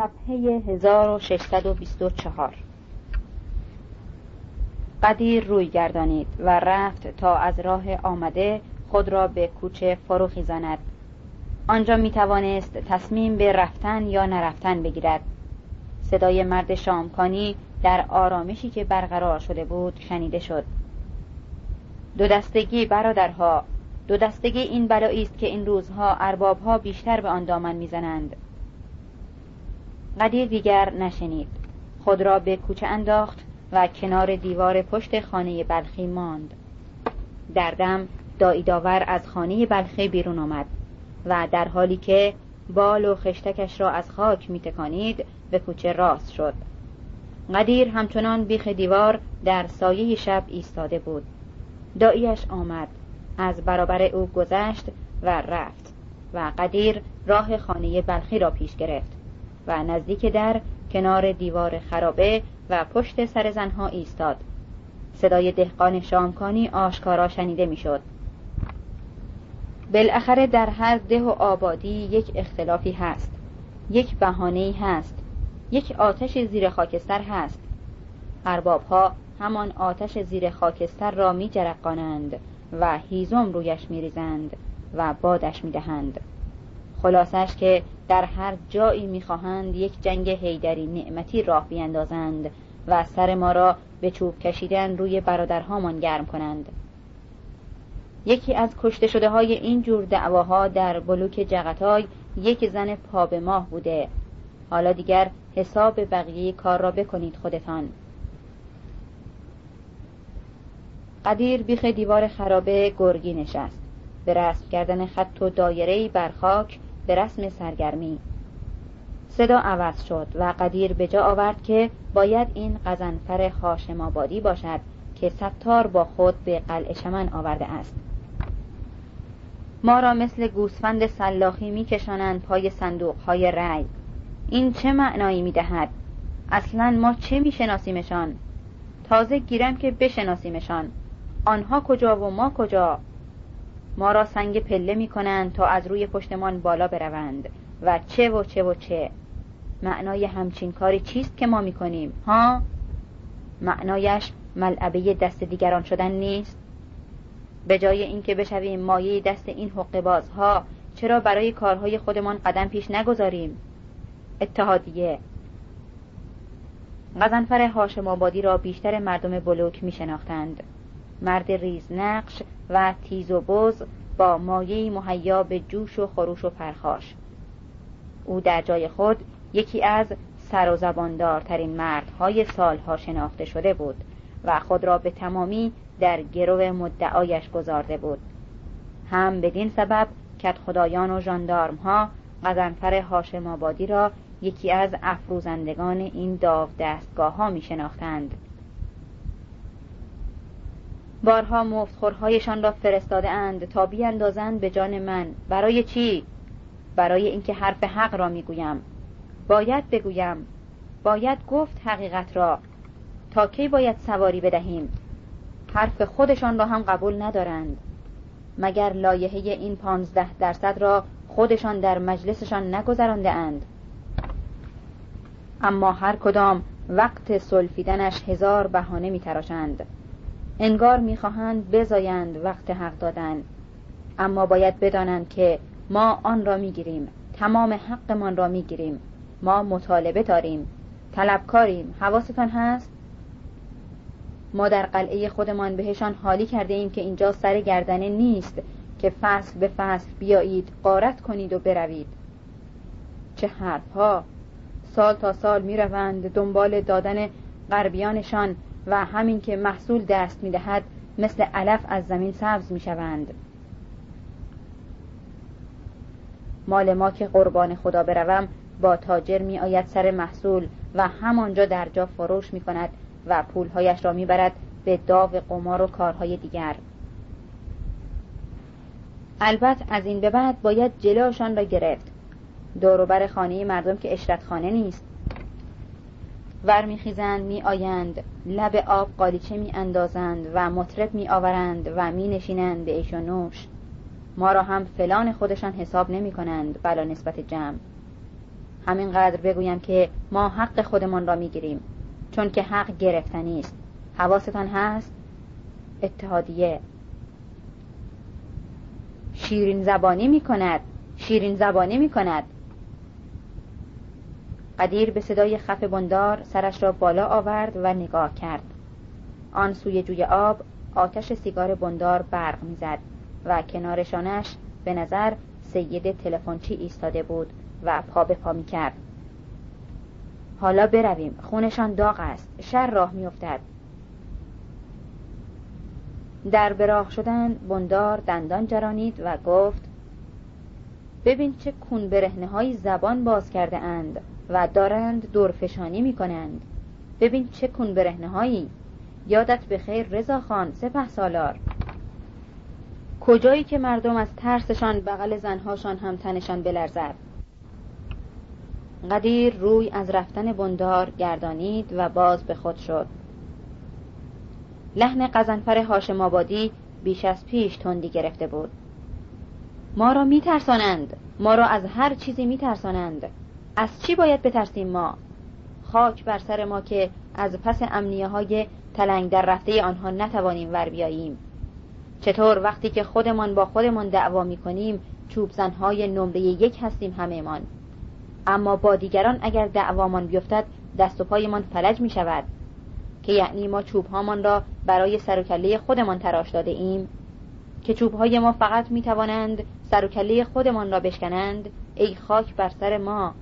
صفحه 1624 قدیر روی گردانید و رفت تا از راه آمده خود را به کوچه فرو خیزاند. آنجا می توانست تصمیم به رفتن یا نرفتن بگیرد. صدای مرد شامکانی در آرامشی که برقرار شده بود شنیده شد. دو دستگی برادرها دو دستگی این بلایی است که این روزها اربابها بیشتر به آن دامن می‌زنند. قدیر دیگر نشنید. خود را به کوچه انداخت و کنار دیوار پشت خانه بلخی ماند. در دم از خانه بلخی بیرون آمد و در حالی که بال و خشتکش را از خاک میتکانید به کوچه راست شد. قدیر همچنان بیخ دیوار در سایه شب ایستاده بود. داییش آمد از برابر او گذشت و رفت و قدیر راه خانه بلخی را پیش گرفت. و نزدیک در کنار دیوار خرابه و پشت سر زنها ایستاد. صدای دهقان شامکانی آشکارا شنیده می‌شد. بالاخره در هر ده و آبادی یک اختلافی هست. یک بهانه هست. یک آتش زیر خاکستر هست. ارباب ها همان آتش زیر خاکستر را می و هیزم رویش می ریزند و بادش می دهند خلاصش که در هر جایی می‌خواهند یک جنگ هیدری نعمتی راه بیندازند و سر ما را به چوب کشیدن روی برادرهامان گرم کنند. یکی از کشته شده های این جور دعواها در بلوک جغتای یک زن پا به ماه بوده. حالا دیگر حساب بقیه کار را بکنید خودتان. قدیر بیخ دیوار خرابه گرگی نشست. به رسم کردن خط و دایرهی بر خاک به رسم سرگرمی. صدا عوض شد و قدیر به جا آورد که باید این قزنفر خاشم آبادی باشد که ستار با خود به قلعه شمن آورده است. ما را مثل گوسفند سلاخی میکشانند پای صندوق های رأی. این چه معنایی می‌دهد؟ اصلا ما چه میشناسیمشان؟ تازه گیرم که بشناسیمشان. آنها کجا و ما کجا؟ ما را سنگ پله می کنند تا از روی پشتمان بالا بروند. و چه و چه و چه. معنای همچین کاری چیست که ما می کنیم ها؟ معنایش ملعبه دست دیگران شدن نیست؟ به جای اینکه بشویم مایه دست این حقبازها چرا برای کارهای خودمان قدم پیش نگذاریم؟ اتحادیه. غزنفر هاشم آبادی را بیشتر مردم بلوک می شناختند مرد ریز نقش و تیز و بز با مایه مهیا به جوش و خروش و پرخاش. او در جای خود یکی از سر و زباندارترین مردهای سالها شناخته شده بود و خود را به تمامی در گرو مدعایش گذارده بود. هم بدین سبب کت خدایان و جاندارم ها قزنفر هاشم آبادی را یکی از افروزندگان این داو دستگاه ها می شناختند بارها مفتخورهایشان را فرستاده اند تا بیاندازند به جان من. برای چی؟ برای اینکه حرف حق را می‌گویم. باید بگویم. باید گفت حقیقت را. تا کی باید سواری بدهیم؟ حرف خودشان را هم قبول ندارند. مگر لایحه این پانزده درصد را خودشان در مجلسشان نگذرانده اند؟ اما هر کدام وقت سلفیدنش هزار بهانه میتراشند. انگار می‌خواهند بزایند وقت حق دادن. اما باید بدانند که ما آن را می‌گیریم. تمام حقمان را می‌گیریم. ما مطالبه داریم. طلبکاریم. حواستان هست؟ ما در قلعه خودمان بهشان حالی کرده ایم که اینجا سر گردنه نیست که فصل به فصل بیایید قارت کنید و بروید. چه حرفها! سال تا سال می‌روند دنبال دادن غربیانشان. و همین که محصول دست می‌دهد مثل علف از زمین سبز می‌شوند. مال ما که قربان خدا بروم با تاجر می آید سر محصول و همانجا در جا فروش می کند و پولهایش را می برد به داو قمار و کارهای دیگر. البته از این به بعد باید جلوشان را گرفت. دوروبر خانه مردم که اشرت خانه نیست. ور میخیزند می آیند لب آب قالیچه می اندازند و مطرب می آورند و می نشینند به ایش و نوش. ما را هم فلان خودشان حساب نمی کنند بلا نسبت جمع. همینقدر بگویم که ما حق خودمان را می‌گیریم چون که حق گرفتنی است. حواستان هست؟ اتحادیه. شیرین زبانی می کند شیرین زبانی می کند قدیر به صدای خف بندار سرش را بالا آورد و نگاه کرد. آن سوی جوی آب آتش سیگار بندار برق می‌زد و کنارشانش به نظر سید تلفنچی ایستاده بود و پا به پا می کرد حالا برویم خونشان داغ است شر راه میافتد. در براه شدن بندار دندان جرانید و گفت ببین چه کون برهنه های زبان باز کرده اند. و دارند دورفشانی می کنند ببین چه کون برهنه هایی یادت به خیر رضا خان سپه سالار. کجایی که مردم از ترسشان بغل زنهاشان هم تنشان بلرزد؟ قدیر روی از رفتن بندار گردانید و باز به خود شد. لحن قزنفر هاشم آبادی بیش از پیش تندی گرفته بود. ما را میترسانند. ما را از هر چیزی میترسانند. از چی باید بترسیم ما؟ خاک بر سر ما که از پس امنیه های تلنگ در رفته آنها نتوانیم ور بیاییم. چطور وقتی که خودمان با خودمان دعوا می کنیم چوب زنهای نمره یک هستیم همهمان. اما با دیگران اگر دعوامان بیفتد دست و پایمان فلج می شود که یعنی ما چوب هامان را برای سر و کله خودمان تراش داده ایم؟ که چوب های ما فقط می توانند سر و کله خودمان را بشکنند ای خاک بر سر ما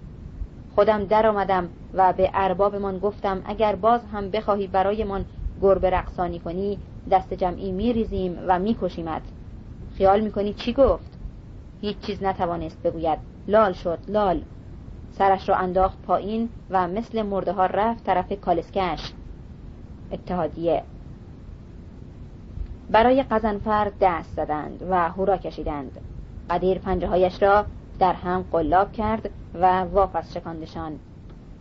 خودم در آمدم و به اربابمان گفتم اگر باز هم بخواهی برایمان گربه رقصانی کنی دست جمعی می ریزیم و می کشیمت خیال می کنی چی گفت؟ هیچ چیز نتوانست بگوید. لال شد لال. سرش را انداخت پایین و مثل مرده ها رفت طرف کالسکش. اتحادیه. برای قزنفر دست زدند و هورا کشیدند. قدیر پنجه هایش را در هم قلاب کرد و واپس شکاندشان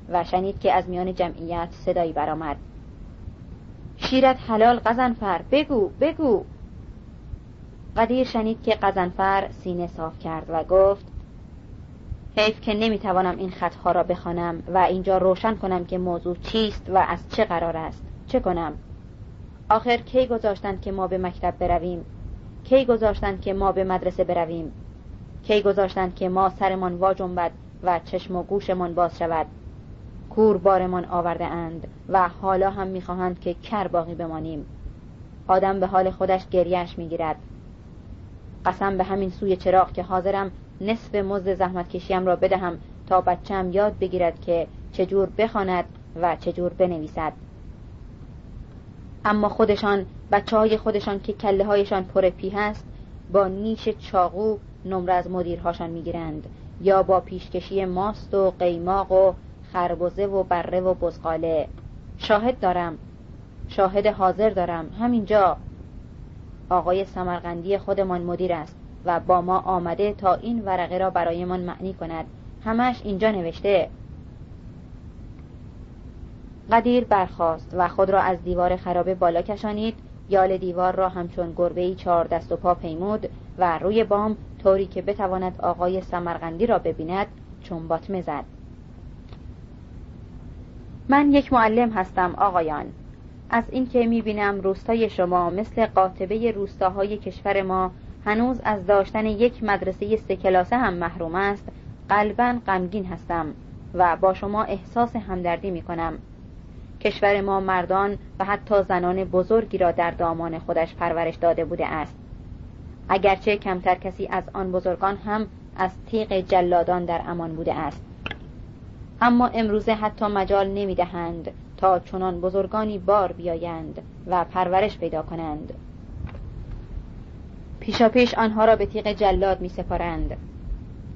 و شنید که از میان جمعیت صدایی برآمد. شیرت حلال قزنفر بگو بگو. قدیر شنید که قزنفر سینه صاف کرد و گفت حیف که نمی‌توانم این خطها را بخوانم و اینجا روشن کنم که موضوع چیست و از چه قرار است. چه کنم؟ آخر کی گذاشتند که ما به مکتب برویم؟ کی گذاشتند که ما به مدرسه برویم؟ کی گذاشتند که ما سرمان واجنبد و چشم و گوشمان باز شود. کور بارمان آورده اند و حالا هم می‌خواهند که کر باقی بمانیم. آدم به حال خودش گریهش می‌گیرد. قسم به همین سوی چراغ که حاضرم نصف مزد زحمت کشیم را بدهم تا بچم یاد بگیرد که چجور بخواند و چجور بنویسد. اما خودشان بچه های خودشان که کله هایشان پر پی هست با نیش چاقو نمره از مدیرهاشان می‌گیرند. یا با پیشکشی ماست و قیماق و خربزه و بره و بزقاله شاهد دارم. شاهد حاضر دارم. همینجا. آقای سمرقندی خودمان مدیر است و با ما آمده تا این ورقه را برایمان معنی کند. همش اینجا نوشته. قدیر برخاست و خود را از دیوار خرابه بالا کشانید. یال دیوار را همچون گربه ای چهار دست و پا پیمود و روی بام طوری که بتواند آقای سمرقندی را ببیند چون باطمه زد من یک معلم هستم آقایان. از اینکه می‌بینم روستای شما مثل قاطبه روستاهای کشور ما هنوز از داشتن یک مدرسه سه کلاسه هم محروم است قلبا غمگین هستم و با شما احساس همدردی می کنم کشور ما مردان و حتی زنان بزرگی را در دامان خودش پرورش داده بوده است. اگرچه کمتر کسی از آن بزرگان هم از تیغ جلادان در امان بوده است. اما امروزه حتی مجال نمی دهند تا چنان بزرگانی بار بیایند و پرورش پیدا کنند. پیشا پیش آنها را به تیغ جلاد می سپارند.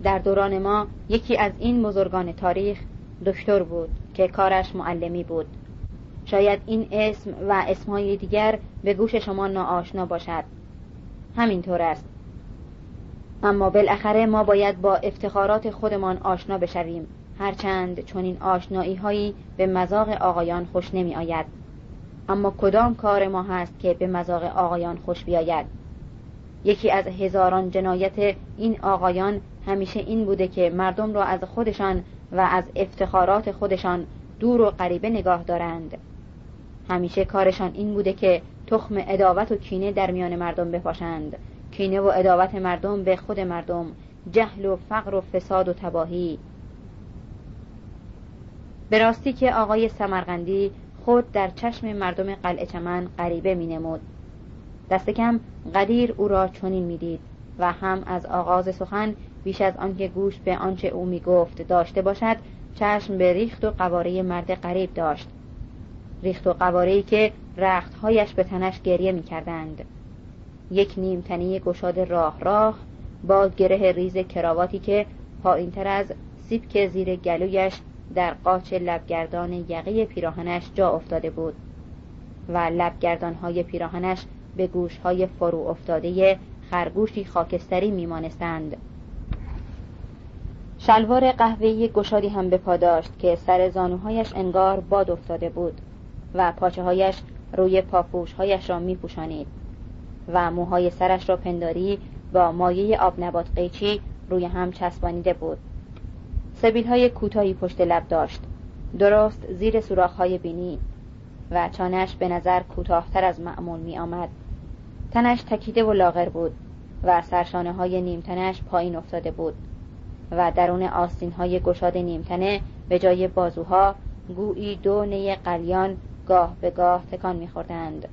در دوران ما یکی از این بزرگان تاریخ دکتر بود که کارش معلمی بود. شاید این اسم و اسمهای دیگر به گوش شما ناآشنا باشد. همینطور است. اما بالاخره ما باید با افتخارات خودمان آشنا بشویم. هرچند چون این آشنایی هایی به مذاق آقایان خوش نمی آید اما کدام کار ما هست که به مذاق آقایان خوش بیاید؟ یکی از هزاران جنایت این آقایان همیشه این بوده که مردم را از خودشان و از افتخارات خودشان دور و غریبه نگاه دارند. همیشه کارشان این بوده که تخم اداوت و کینه در میان مردم بپاشند. کینه و اداوت مردم به خود مردم جهل و فقر و فساد و تباهی. به راستی که آقای سمرقندی خود در چشم مردم قلعه چمن غریبه می نمود دست کم قدیر او را چنین می‌دید و هم از آغاز سخن بیش از آنکه گوش به آنچه او می گفت داشته باشد چشم به ریخت و قواره مرد غریب داشت. ریخت و قواره که رختهایش به تنش گریه می کردند یک نیمتنی گشاد راه راه با گره ریز کراواتی که پایینتر از سیبک زیر گلویش در قاچ لبگردان یقه پیراهنش جا افتاده بود و لبگردانهای پیراهنش به گوشهای فرو افتاده خرگوشی خاکستری میمانستند. شلوار قهوه‌ای گشادی هم به پا داشت که سر زانوهایش انگار باد افتاده بود. و پاچه هایش روی پاپوشهایش را می پوشانید و موهای سرش را پنداری با مایه آب نبات قیچی روی هم چسبانیده بود. سبیل های کوتاهی پشت لب داشت. درست زیر سوراخ های بینی و چانش به نظر کوتاهتر از معمول می آمد تنش تکیده و لاغر بود و سرشانه های نیمتنش پایین افتاده بود و درون آستین های گشاد نیمتنه به جای بازوها گویی دو نی قلیان گاه به گاه تکان میخوردند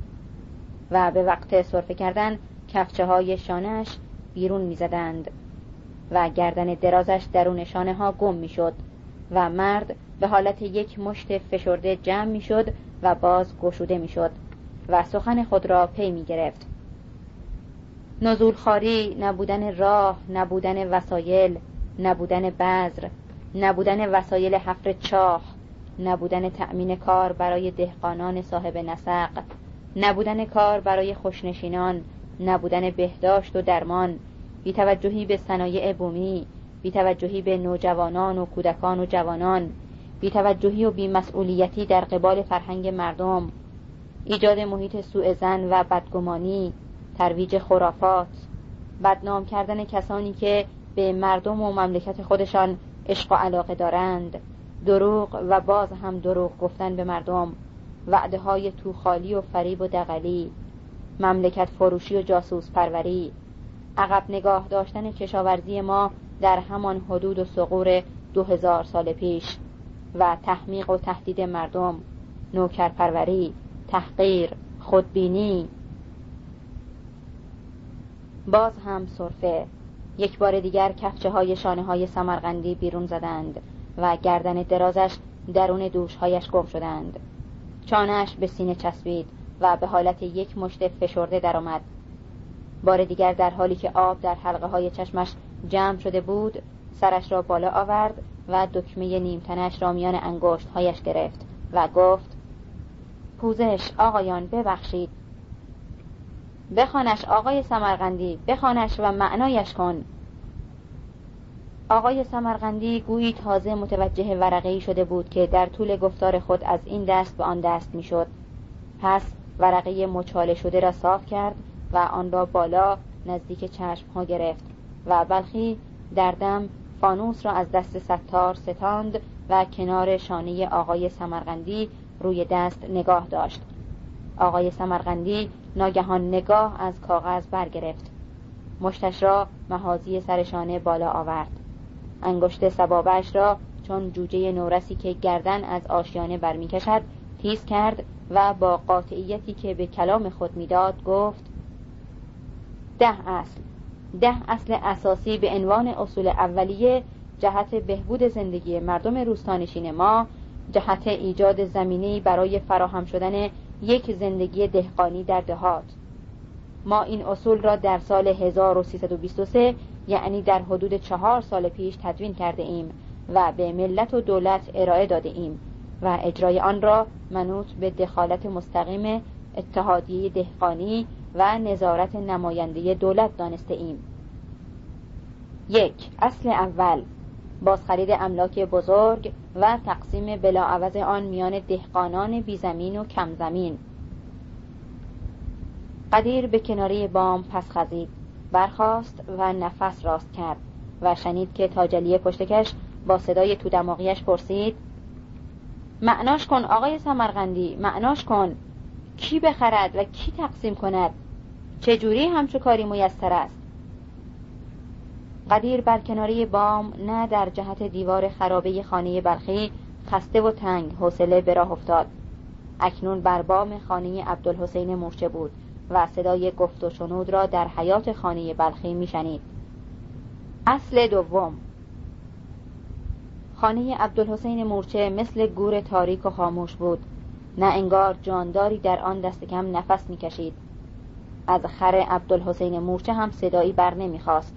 و به وقت صرفه کردن کفچه های شانش بیرون می‌زدند و گردن درازش درون شانه ها گم می‌شد و مرد به حالت یک مشت فشرده جمع می‌شد و باز گشوده می‌شد و سخن خود را پی می گرفت نزول خاری نبودن راه نبودن وسایل نبودن بذر نبودن وسایل حفر چاه نبودن تأمین کار برای دهقانان صاحب نسق نبودن کار برای خوشنشینان نبودن بهداشت و درمان بیتوجهی به صنایع بومی بیتوجهی به نوجوانان و کودکان و جوانان بیتوجهی و بیمسئولیتی در قبال فرهنگ مردم ایجاد محیط سوء زن و بدگمانی ترویج خرافات بدنام کردن کسانی که به مردم و مملکت خودشان عشق و علاقه دارند. دروغ و باز هم دروغ گفتن به مردم. وعده های توخالی و فریب و دقلی مملکت فروشی و جاسوس پروری. عقب نگاه داشتن کشاورزی ما در همان حدود و سقور دو هزار سال پیش و تحمیق و تهدید مردم. نوکر پروری تحقیر خودبینی. باز هم صرفه. یک بار دیگر کفچه های شانه های سمرقندی بیرون زدند. و گردن درازش درون دوشهایش گم شدند. چانهش به سینه چسبید و به حالت یک مشت فشرده درآمد. بار دیگر در حالی که آب در حلقه های چشمش جمع شده بود سرش را بالا آورد و دکمه نیمتنش را میان انگشت هایش گرفت و گفت پوزش آقایان ببخشید. بخوانش آقای سمرقندی بخوانش و معنایش کن. آقای سمرقندی گویی تازه متوجه ورقه شده بود که در طول گفتار خود از این دست به آن دست می‌شد. پس ورقه مچاله شده را صاف کرد و آن را بالا نزدیک چشم ها گرفت و بلخی در دم فانوس را از دست ستار ستاند و کنار شانه آقای سمرقندی روی دست نگاه داشت. آقای سمرقندی ناگهان نگاه از کاغذ برگرفت. مشتش را محازی سرشانه بالا آورد. انگشت سبابش را چون جوجه نورسی که گردن از آشیانه برمیکشد تیز کرد و با قاطعیتی که به کلام خود می‌داد گفت ده اصل. ده اصل اساسی به عنوان اصول اولیه جهت بهبود زندگی مردم روستانشین ما جهت ایجاد زمینی برای فراهم شدن یک زندگی دهقانی در دهات. ما این اصول را در سال 1323 یعنی در حدود چهار سال پیش تدوین کرده ایم و به ملت و دولت ارائه داده ایم و اجرای آن را منوط به دخالت مستقیم اتحادیه دهقانی و نظارت نماینده دولت دانسته ایم. یک اصل اول بازخرید املاک بزرگ و تقسیم بلاعوض آن میان دهقانان بیزمین و کمزمین. قدیر به کناری بام پس خزید. برخاست و نفس راست کرد و شنید که تاجلی پشتکش با صدای تو دماغیش پرسید معناش کن آقای سمرغندی معناش کن. کی بخرد و کی تقسیم کند؟ چجوری همچو کاری میسر است؟ قدیر بر کناری بام نه در جهت دیوار خرابه خانه بلخی خسته و تنگ حوصله به راه افتاد. اکنون بر بام خانه عبدالحسین مورچه بود. و صدای گفت و شنود را در حیات خانه بلخی میشنید. اصل دوم. خانه عبدالحسین مورچه مثل گور تاریک و خاموش بود. نه انگار جانداری در آن دست کم نفس می‌کشید. از خر عبدالحسین مورچه هم صدایی بر نمی‌خواست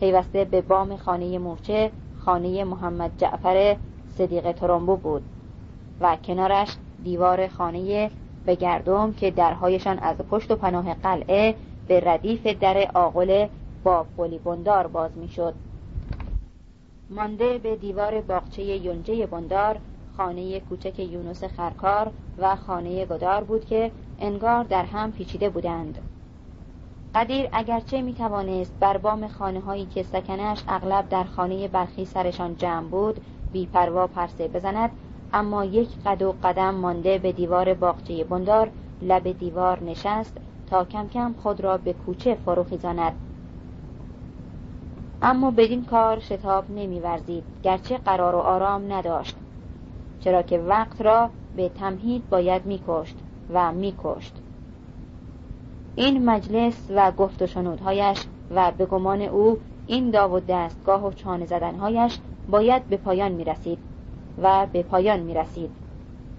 پیوسته به بام خانه مورچه خانه محمد جعفر صدیق ترمبو بود و کنارش دیوار خانه به گردم که درهایشان از پشت و پناه قلعه به ردیف در آقل با پلی بندار باز می‌شد. مانده به دیوار باغچه یونجه بندار خانه کوچک یونس خرکار و خانه گدار بود که انگار در هم پیچیده بودند قدیر اگرچه می توانست بر بام خانه هایی که سکنش اغلب در خانه برخی سرشان جمع بود بیپروا پرسه بزند اما یک قد و قدم مانده به دیوار باغچه بندار لب دیوار نشست تا کم کم خود را به کوچه فرو خیزاند. اما بدین کار شتاب نمیورزید گرچه قرار و آرام نداشت. چرا که وقت را به تمهید باید میکشت و میکشت. این مجلس و گفت و شنودهایش و به گمان او این داو و دستگاه و چانه زدنهایش باید به پایان می رسید و به پایان می رسید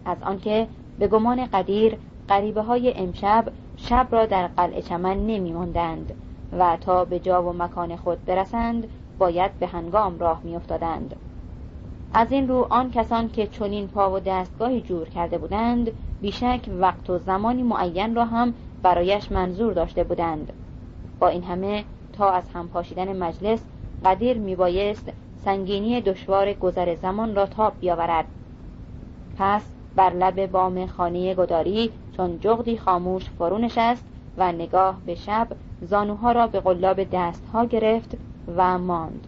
از آنکه به گمان قدیر قریبه های امشب شب را در قلعه چمن نمی ماندند و تا به جا و مکان خود برسند باید به هنگام راه می افتادند. از این رو آن کسان که چنین پا و دستگاهی جور کرده بودند بیشک وقت و زمانی معین را هم برایش منظور داشته بودند با این همه تا از هم پاشیدن مجلس قدیر میبایست سنگینی دشوار گذر زمان را تاب بیاورد. پس بر لب بام خانه گداری چون جغدی خاموش فرو نشست و نگاه به شب زانوها را به قلاب دستها گرفت و ماند.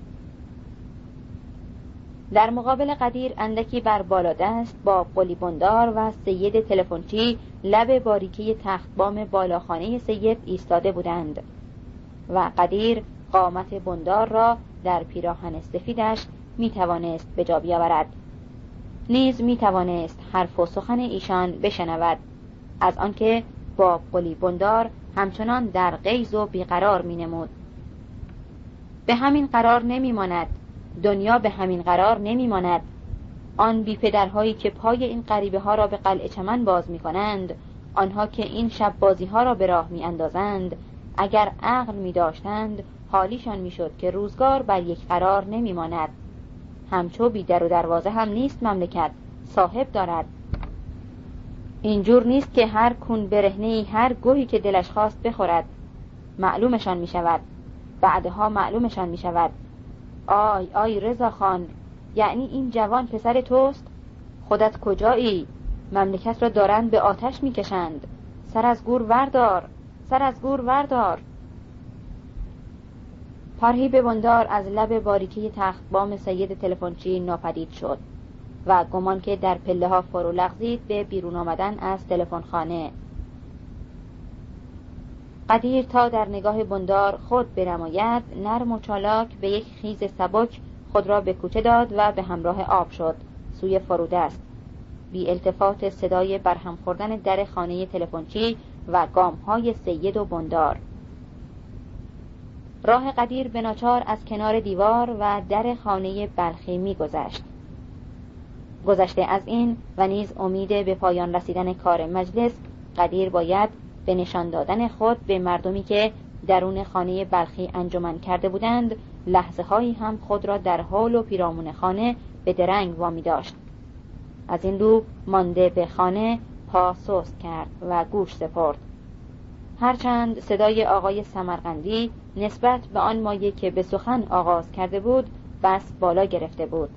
در مقابل قدیر اندکی بر بالا دست با قلی بندار و سید تلفنچی لب باریکی تخت بام بالاخانه سید ایستاده بودند و قدیر قامت بندار را در پیراهن سفیدش می توانست به جا بیاورد. نیز می توانست حرف و سخن ایشان بشنود. از آنکه با قلی بندار همچنان در قیز و بیقرار می نمود به همین قرار نمی ماند دنیا به همین قرار نمی ماند آن بی پدرهایی که پای این غریبه ها را به قلعه چمن باز می کنند آنها که این شب بازی ها را به راه می اندازند اگر عقل می داشتند حالیشان می شد که روزگار بر یک قرار نمی ماند همچو بی در و دروازه هم نیست مملکت صاحب دارد. اینجور نیست که هر کون برهنه هر گوهی که دلش خواست بخورد معلومشان می شود بعدها معلومشان می شود آی آی رضا خان یعنی این جوان پسر توست؟ خودت کجایی؟ مملکت را دارند به آتش می‌کشند. سر از گور وردار سر از گور وردار. پرهی بندار از لب باریکی تخت بام سید تلفنچی ناپدید شد و گمان که در پله ها فرو لغزید به بیرون آمدن از تلفن خانه قدیر تا در نگاه بندار خود برماید نرم و چالاک به یک خیز سبک خود را به کوچه داد و به همراه آب شد سوی فرودست بی التفات صدای برهم خوردن در خانه تلفنچی و گام های سید و بندار. راه قدیر به از کنار دیوار و در خانه بلخی می گذشت گذشته از این و نیز امید به پایان رسیدن کار مجلس قدیر باید به نشان دادن خود به مردمی که درون خانه بلخی انجمن کرده بودند لحظه هایی هم خود را در حال و پیرامون خانه به درنگ وامی داشت. از این رو مانده به خانه پا سست کرد و گوش سپرد. هرچند صدای آقای سمرقندی نسبت به آن مایه که به سخن آغاز کرده بود بس بالا گرفته بود.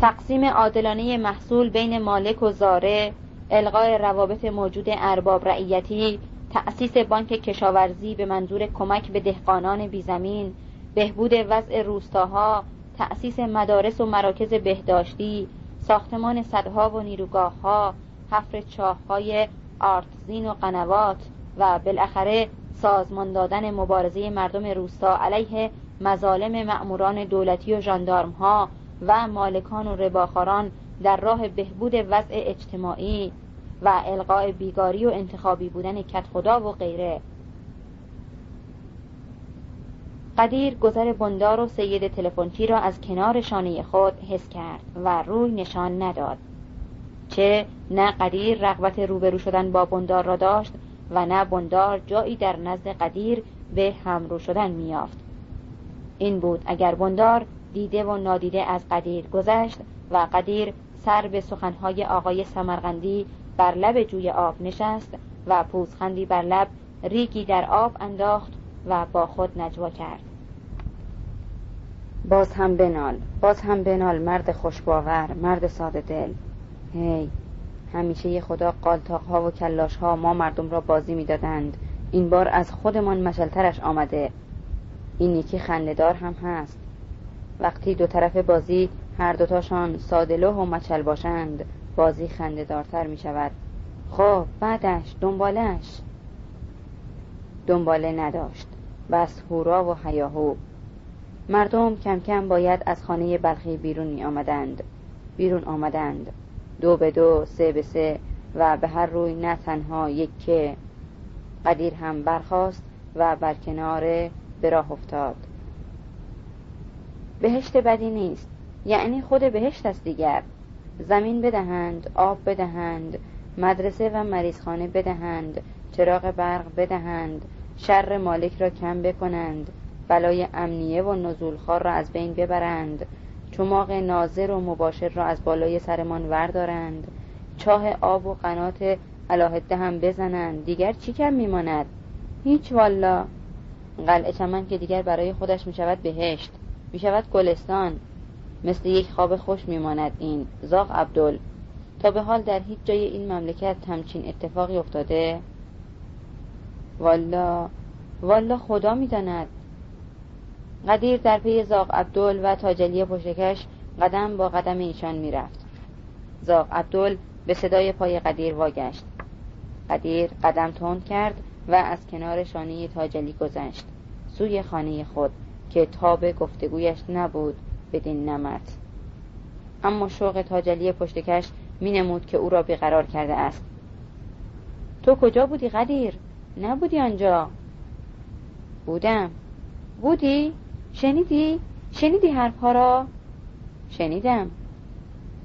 تقسیم عادلانه محصول بین مالک و زاره الغای روابط موجود ارباب رعیتی تأسیس بانک کشاورزی به منظور کمک به دهقانان بیزمین بهبود وضع روستاها تأسیس مدارس و مراکز بهداشتی ساختمان صدها و نیروگاه ها حفر چاههای آرتزین و قنوات و بالاخره سازمان دادن مبارزه مردم روستا علیه مظالم مأموران دولتی و ژاندارم ها و مالکان و رباخاران در راه بهبود وضع اجتماعی و القاء بیگاری و انتخابی بودن کت خدا و غیره. قدیر گذر بندار و سید تلفنچی را از کنار شانه خود حس کرد و روی نشان نداد. چه؟ نه قدیر رغبت روبرو شدن با بندار را داشت و نه بندار جایی در نزد قدیر به همرو شدن میافت این بود اگر بندار دیده و نادیده از قدیر گذشت و قدیر سر به سخنهای آقای سمرغندی بر لب جوی آب نشست و پوزخندی بر لب ریگی در آب انداخت و با خود نجوا کرد. باز هم بنال باز هم بنال مرد خوشباور مرد ساده دل. هی! همیشه خدا قالتاق ها و کلاش ها ما مردم را بازی می‌دادند. این بار از خودمان مشلترش آمده. این یکی خندهدار هم هست. وقتی دو طرف بازی هر دوتاشان سادلوه و مچل باشند بازی خندهدارتر می شود خب بعدش دنبالش. دنباله نداشت. بس هورا و هیاهو. مردم کم کم باید از خانه بلخی بیرون می آمدند بیرون آمدند. دو به دو سه به سه و به هر روی نه تنها یک که قدیر هم برخاست و بر کنار به راه افتاد. بهشت بدی نیست. یعنی خود بهشت است دیگر. زمین بدهند آب بدهند مدرسه و مریضخانه بدهند چراغ برق بدهند شر مالک را کم بکنند بلای امنیه و نزولخوار را از بین ببرند. چماق ناظر و مباشر را از بالای سرمان وردارند. چاه آب و قنات علاهده هم بزنند. دیگر چی کم میماند؟ هیچ والا. قلعه چمن که دیگر برای خودش می‌شود بهشت. می‌شود گلستان. مثل یک خواب خوش میماند این. زاغ عبدال تا به حال در هیچ جای این مملکت همچین اتفاقی افتاده؟ والا. والا خدا می‌داند. قدیر در پی زاغ عبدال و تاجلی پشتکش قدم با قدم ایشان می‌رفت. زاغ عبدال به صدای پای قدیر واگشت. قدیر قدم تند کرد و از کنار شانه تاجلی گذشت. سوی خانه خود که تاب گفتگویش نبود بدین نمت اما شوق تاجلی پشتکش می نمود که او را بیقرار کرده است. تو کجا بودی قدیر؟ نبودی آنجا. بودم. بودی؟ شنیدی؟ شنیدی حرفها را؟ شنیدم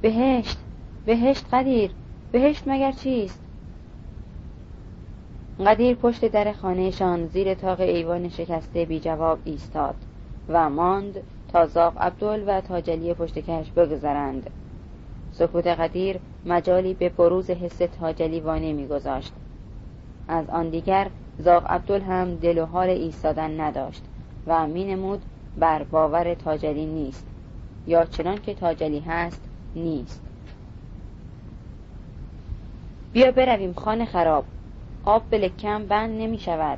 بهشت بهشت قدیر بهشت مگر چیست؟ قدیر پشت در خانهشان زیر تاق ایوان شکسته بی جواب ایستاد و ماند تا زاق عبدال و تاجلی پشتکش بگذرند سکوت قدیر مجالی به بروز حس تاجلی وانه میگذاشت از آن دیگر زاق عبدال هم دل و حال ایستادن نداشت و مینمود بر باور تاجلی نیست یا چنان که تاجلی هست نیست. بیا برویم خانه خراب. آب به لکم بند نمی شود.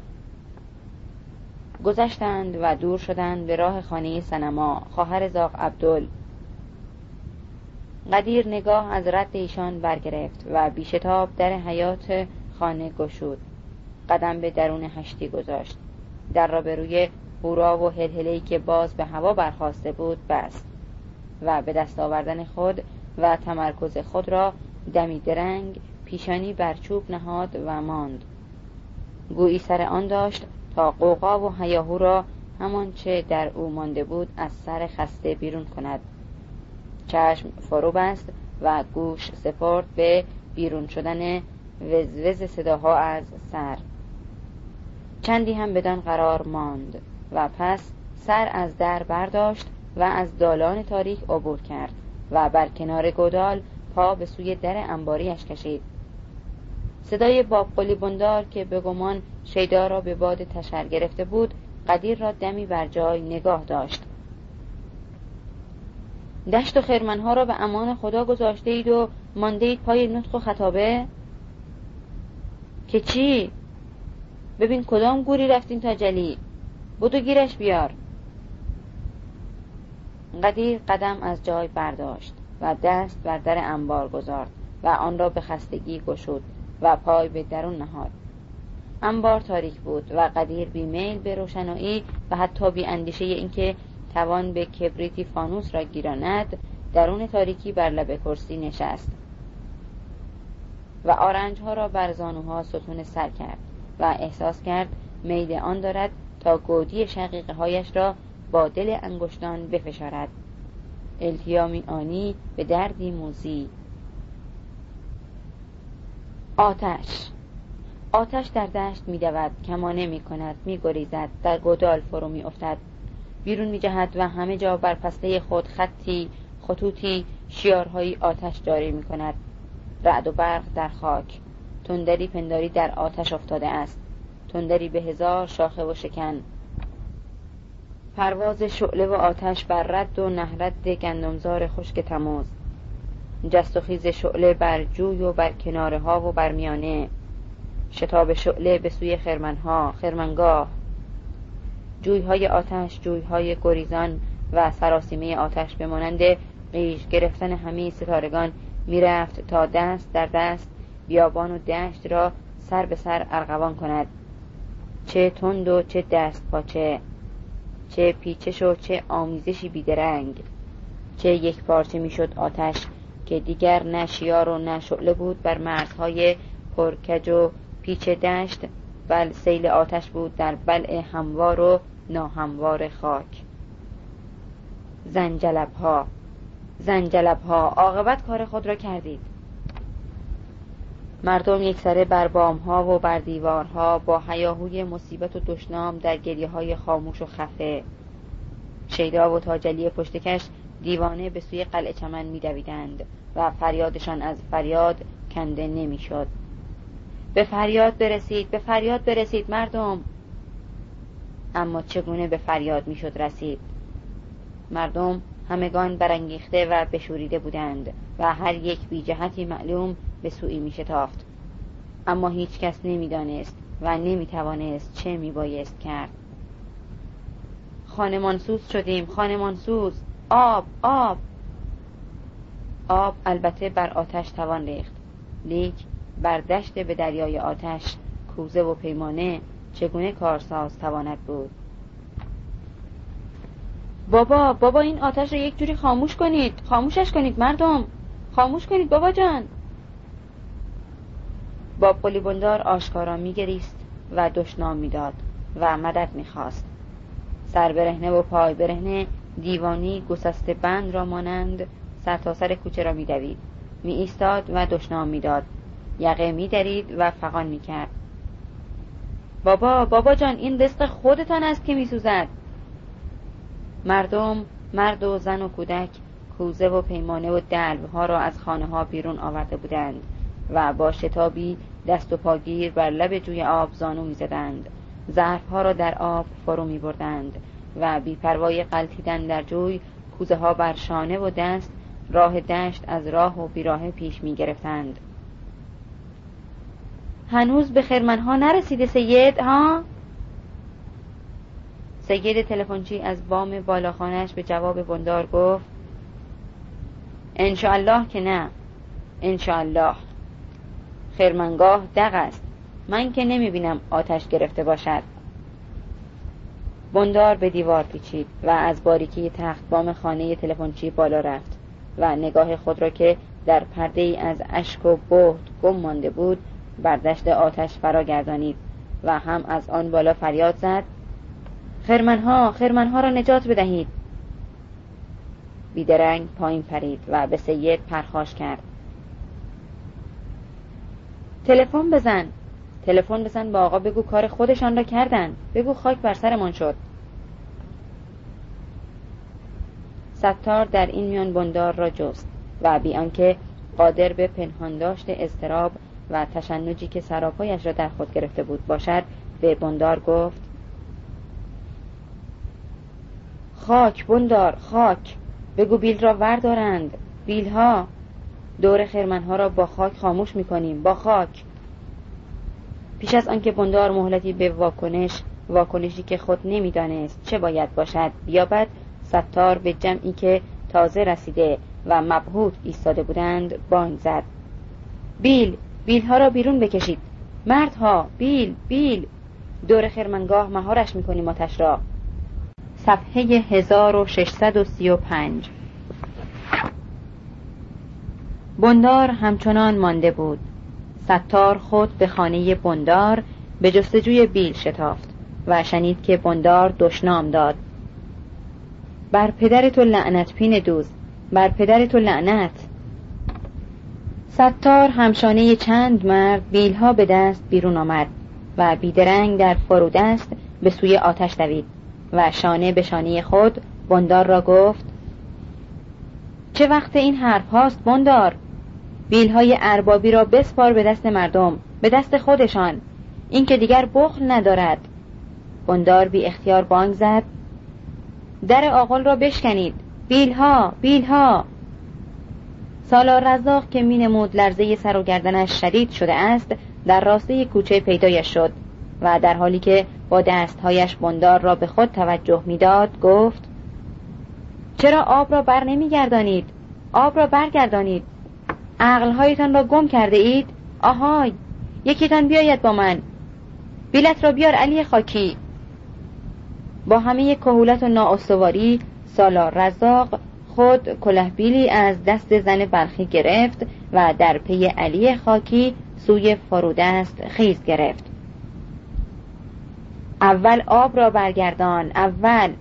گذشتند و دور شدند به راه خانه سنما خواهر زاق عبدال قدیر نگاه از رد ایشان برگرفت و بیشتاب در حیات خانه گشود. قدم به درون هشتی گذاشت. در را به روی هورا و هلهلهی که باز به هوا برخواسته بود بست و به دست آوردن خود و تمرکز خود را دمی درنگ پیشانی بر چوب نهاد و ماند. گویی سر آن داشت تا قوقا و هیاهو را همان چه در او مانده بود از سر خسته بیرون کند. چشم فرو بست و گوش سپرد به بیرون شدن وزوز صداها از سر. چندی هم بدان قرار ماند. و پس سر از در برداشت و از دالان تاریک عبور کرد و بر کنار گودال پا به سوی در انباریش کشید. صدای باب قلی بندار که به گمان شیدا را به باد تشر گرفته بود قدیر را دمی بر جای نگاه داشت. دشت و خرمنها را به امان خدا گذاشته اید و مانده اید پای نطق و خطابه؟ که چی؟ ببین کدام گوری رفتین تا جلی بودو گیرش بیار قدیر قدم از جای برداشت و دست بر در انبار گذارد و آن را به خستگی گشود و پای به درون نهاد انبار تاریک بود و قدیر بیمیل به روشنایی و حتی بی اندیشه اینکه توان به کبریتی فانوس را گیراند درون تاریکی بر لب کرسی نشست و آرنج ها را بر زانوها ستون سر کرد و احساس کرد میل آن دارد تا گودی شقیقه هایش را با دل انگشتان بفشارد. التیامی آنی به دردی موزی. آتش. آتش در دشت می دود کمانه می کند می گریزد در گودال فرو می افتد بیرون می جهد و همه جا بر پسته خود خطی خطوطی شیارهایی آتش جاری می کند رعد و برق در خاک. تندری پنداری در آتش افتاده است. تندری به هزار شاخه و شکن. پرواز شعله و آتش بر رد و نهرد گندمزار خشک تموز. جست و خیز شعله بر جوی و بر کناره ها و بر میانه. شتاب شعله به سوی خرمنها خرمنگاه. جویهای آتش جویهای گریزان و سراسیمه آتش به مانند گرفتن همه ستارگان می‌رفت تا دست در دست بیابان و دشت را سر به سر ارغوان کند. چه تند و چه دست پاچه چه پیچش و چه آمیزشی بیدرنگ. چه یک پارچه می‌شد آتش که دیگر نه شیار و نه شعله بود بر مرزهای پرکج و پیچ دشت بل سیل آتش بود در بلع هموار و ناهموار خاک. زنجلب ها زنجلب ها عاقبت کار خود را کردید. مردم یک سره بر بام ها و بر دیوارها با حیاهوی مصیبت و دشنام در گریه های خاموش و خفه. شیدا و تاجلی پشتکش دیوانه به سوی قلعه چمن میدویدند و فریادشان از فریاد کنده نمی‌شد. به فریاد برسید به فریاد برسید مردم! اما چگونه به فریاد می‌شد رسید؟ مردم همگان برانگیخته و بشوریده بودند و هر یک بی جهتی معلوم به سوی می شتافت. اما هیچ کس نمی دانست و نمی توانست چه می بایست کرد. خانمانسوز شدیم خانمانسوز آب آب! آب البته بر آتش توان ریخت. لیک بر دشت به دریای آتش کوزه و پیمانه چگونه کارساز تواند بود؟ بابا بابا این آتش رو یک جوری خاموش کنید. خاموشش کنید مردم. خاموش کنید بابا جان. باب قلیبندار آشکارا میگریست و دشنام می‌داد و مدد می‌خواست. سر برهنه و پای برهنه دیوانی گسسته بند را مانند سرتاسر سر کوچه را میدوید. می ایستاد و دشنام می‌داد. یقه میدرید و فقان می‌کرد. بابا بابا جان این رزق خودتان است که میسوزد. مردم مرد و زن و کودک کوزه و پیمانه و دلب ها را از خانه ها بیرون آورده بودند و با شتابی دست و پاگیر بر لب جوی آب زانو می زدند ظرف ها را در آب فرو می بردند و بیپروای قلتیدن در جوی کوزه ها بر شانه و دست راه دشت از راه و بیراه پیش می گرفتند هنوز به خرمن ها نرسیده سید ها؟ سید تلفنچی از بام بالاخانش به جواب بندار گفت انشاءالله که نه. انشاءالله. خرمنگاه دق است. من که نمی بینم آتش گرفته باشد. بندار به دیوار پیچید و از باریکی تخت بام خانه تلفنچی بالا رفت و نگاه خود را که در پرده ای از اشک و بهت گم مانده بود بر دشت آتش فرا گردانید و هم از آن بالا فریاد زد خرمنها خرمنها را نجات بدهید. بیدرنگ پایین پرید و به سید پرخاش کرد. تلفن بزن. تلفن بزن با آقا بگو کار خودشان را کردن. بگو خاک بر سرمان شد. ستار در این میان بندار را جست و بی آنکه قادر به پنهان داشت اضطراب و تشنجی که سراپایش را در خود گرفته بود باشد به بندار گفت خاک بندار خاک. بگو بیل را وردارند. بیل ها دور خرمنها را با خاک خاموش می‌کنیم. با خاک. پیش از آنکه بندار مهلتی به واکنش واکنشی که خود نمی‌دانست چه باید باشد بیابد ستار به جمعی که تازه رسیده و مبهوت ایستاده بودند بانگ زد. بیل بیل ها را بیرون بکشید. مردها بیل بیل. دور خرمنگاه مهارش می‌کنیم آتش را. صفحه 1635 بندار همچنان مانده بود. ستار خود به خانه بندار به جستجوی بیل شتافت و شنید که بندار دشنام داد. بر پدر تو لعنت پین دوز بر پدر تو لعنت. ستار همشانه چند مرد بیلها به دست بیرون آمد و بیدرنگ در فرودست به سوی آتش دوید. و شانه به شانه خود بندار را گفت چه وقت این حرف هاست بندار؟ بیلهای اربابی را بسپار به دست مردم به دست خودشان این که دیگر بخل ندارد. بندار بی اختیار بانگ زد در آقل را بشکنید بیلها بیلها! سالار رزاق که مینمود لرزه سر و گردنش شدید شده است در راسته کوچه پیدایش شد و در حالی که با دستهایش بندار را به خود توجه می‌داد گفت چرا آب را بر نمیگردانید؟ آب را برگردانید. عقلهایتان را گم کرده اید؟ آهای یکیتان بیاید با من. بیلت را بیار علی خاکی. با همه کهولت و نااستواری سالار رزاق خود کلهبیلی از دست زن بلخی گرفت و در پی علی خاکی سوی فرودست خیز گرفت. اول آب را برگردان. اول.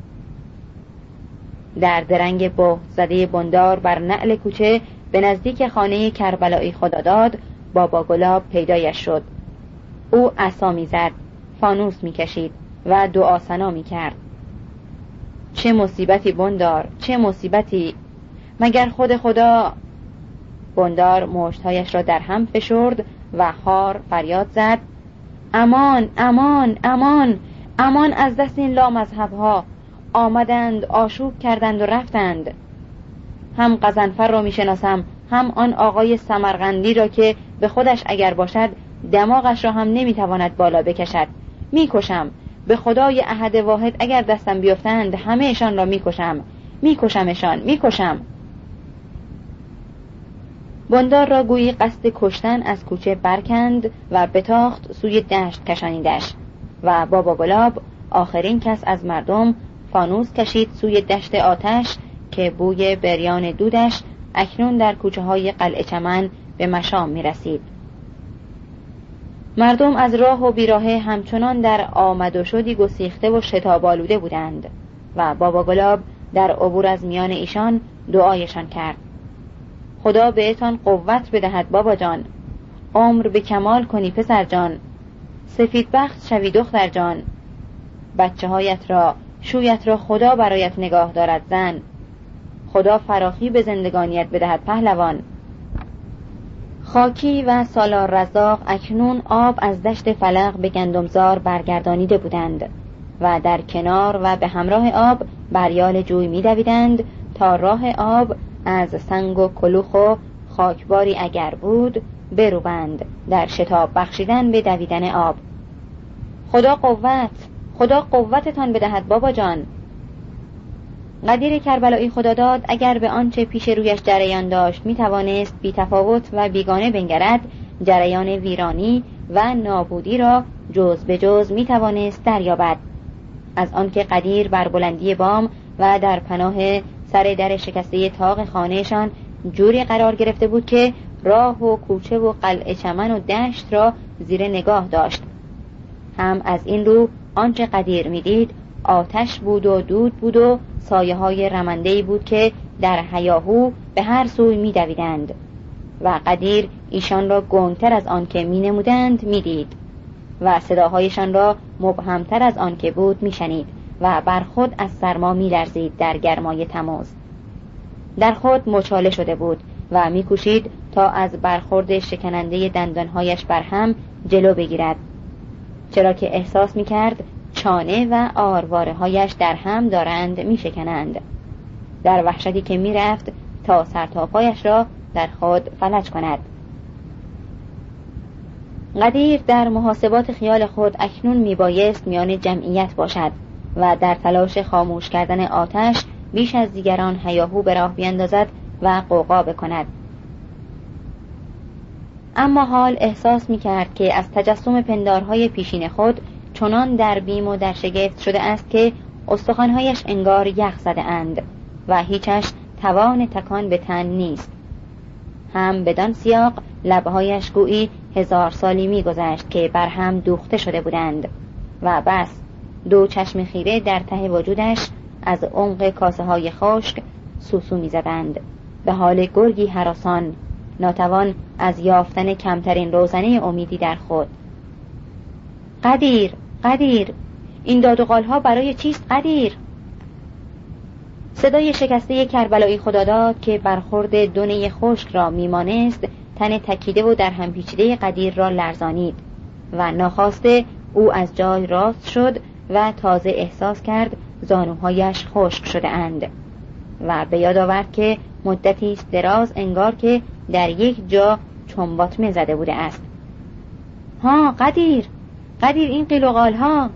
در درنگ به زده بندار بر نعل کوچه به نزدیک خانه کربلایی خداداد بابا گلاب پیدایش شد. او عصا می‌زد فانوس می‌کشید و دعا سنا می‌کرد. چه مصیبتی بندار چه مصیبتی. مگر خود خدا؟ بندار مشتهایش را در هم فشرد و هار فریاد زد. امان امان امان. امان از دست این ها آمدند آشوب کردند و رفتند. هم قزنفر را می‌شناسم هم آن آقای سمرغندی را که به خودش اگر باشد دماغش را هم نمی‌تواند بالا بکشد. می‌کشم. به خدای احد واحد اگر دستم بیفتند همهشان را می‌کشم. میکشمشان می‌کشم. بندار را گویی قصد کشتن از کوچه برکند و بتاخت سوی دشت کشانیدش. و بابا گلاب آخرین کس از مردم فانوس کشید سوی دشت آتش که بوی بریان دودش اکنون در کوچه های قلعه چمن به مشام می رسید. مردم از راه و بیراهه همچنان در آمد و شدی گسیخته و شتاب بودند و بابا گلاب در عبور از میان ایشان دعایشان کرد. خدا بهتان قوت بدهد بابا جان. عمر به کمال کنی پسر جان. سفید بخت شوی دختر جان. بچه هایت را شویت را خدا برایت نگاه دارد زن. خدا فراخی به زندگانیت بدهد پهلوان. خاکی و سالار رزاق اکنون آب از دشت فلق به گندمزار برگردانیده بودند و در کنار و به همراه آب بریال جوی میدویدند تا راه آب از سنگ و کلوخ و خاکباری اگر بود بروبند. در شتاب بخشیدن به دویدن آب. خدا قوت خدا قوتتان بدهد بابا جان. قدیر کربلایی خداداد اگر به آنچه پیش رویش جریان داشت می توانست بی تفاوت و بیگانه بنگرد جریان ویرانی و نابودی را جز به جز می توانست دریابد. از آنکه قدیر بر بلندی بام و در پناه سر در شکسته تاق خانهشان جوری قرار گرفته بود که راه و کوچه و قلعه چمن و دشت را زیر نگاه داشت. هم از این رو آنچه قدیر می‌دید آتش بود و دود بود و سایه های رمنده بود که در حیاهو به هر سوی میدویدند و قدیر ایشان را گنگتر از آن که می نمودند می دید و صداهایشان را مبهمتر از آن که بود می شنید و بر خود از سرما می لرزید در گرمای تماز در خود مچاله شده بود و میکوشید تا از برخورد شکننده دندانهایش بر هم جلو بگیرد. چرا که احساس می کرد چانه و آرواره هایش در هم دارند می شکنند در وحشتی که می رفت تا سرتاپایش را در خود فلج کند. قدیر در محاسبات خیال خود اکنون می بایست میان جمعیت باشد و در تلاش خاموش کردن آتش بیش از دیگران هیاهو به راه بیندازد و قوقا بکند. اما حال احساس می کرد که از تجسم پندارهای پیشین خود چنان در بیم و در شگفت شده است که استخوانهایش انگار یخ زده اند و هیچش توان تکان به تن نیست. هم بدان سیاق لبهایش گویی هزار سالی میگذشت که بر هم دوخته شده بودند و بس دو چشم خیره در ته وجودش از عمق کاسه های خشک سوسو می‌زدند. به حال گرگی حراسان ناتوان از یافتن کمترین روزنه امیدی در خود. قدیر قدیر این داد و ها برای چیست قدیر؟ صدای شکسته کربلایی خدا داد که برخورد دونه خشک را میمانست تن تکیده و در هم پیچیده قدیر را لرزانید و ناخواسته او از جای راست شد و تازه احساس کرد زانوهایش خشک شده اند و به یاد آورد که مدتی است دراز انگار که در یک جا چنباتمه زده بوده است. ها قدیر قدیر این قیل ها.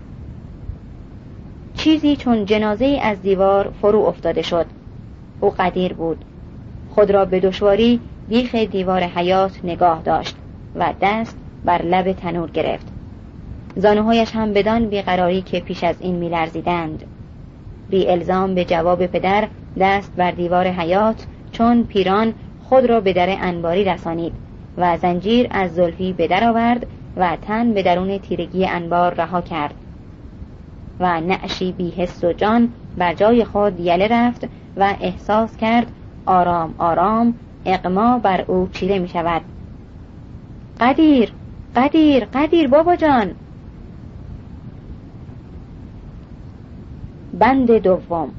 چیزی چون جنازه از دیوار فرو افتاده شد. او قدیر بود. خود را به دشواری بیخ دیوار حیات نگاه داشت و دست بر لب تنور گرفت. زانوهایش هم بدان بیقراری که پیش از این میلرزیدند بی الزام به جواب پدر دست بر دیوار حیات چون پیران خود را به در انباری رسانید و زنجیر از زلفی به در آورد و تن به درون تیرگی انبار رها کرد. و نعشی بی حس و جان بر جای خود یله رفت و احساس کرد آرام آرام اقما بر او چیره می شود. قدیر قدیر قدیر بابا جان! بند دوم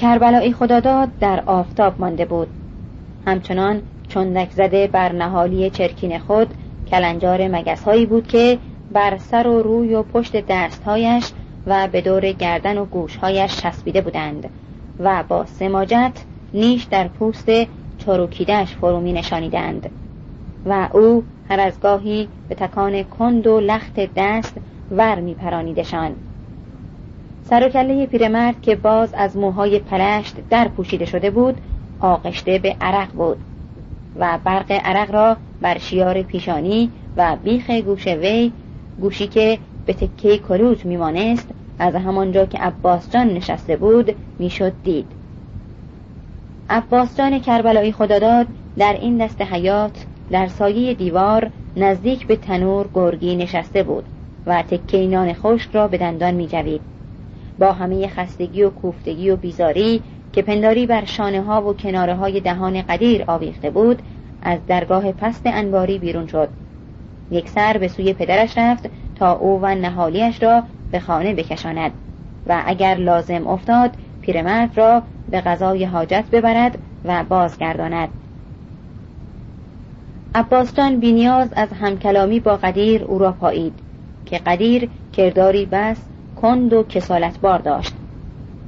کربلایی خداداد در آفتاب مانده بود. همچنان چندک زده بر نهالی چرکین خود کلنجار مگس هایی بود که بر سر و روی و پشت دستهایش و به دور گردن و گوشهایش چسبیده بودند و با سماجت نیش در پوست چروکیدش فرو می نشانیدند و او هر از گاهی به تکان کند و لخت دست ور می پرانیدشان سر و کله پیرمرد که باز از موهای پلشت در پوشیده شده بود آغشته به عرق بود و برق عرق را بر شیار پیشانی و بیخ گوش وی گوشی که به تکه کلوت میمانست از همانجا که عباس جان نشسته بود می‌شد دید عباس جان کربلایی خداداد در این دست حیات در سایه دیوار نزدیک به تنور گرگی نشسته بود و تکه نان خشک را به دندان می جوید. با همه خستگی و کوفتگی و بیزاری که پنداری بر شانه ها و کناره های دهان قدیر آویخته بود از درگاه پست انباری بیرون شد. یک سر به سوی پدرش رفت تا او و نهالیش را به خانه بکشاند و اگر لازم افتاد پیرمرد را به غذای حاجت ببرد و بازگرداند. عباس جان بینیاز از همکلامی با قدیر او را پایید که قدیر کرداری بس کند و کسالتبار داشت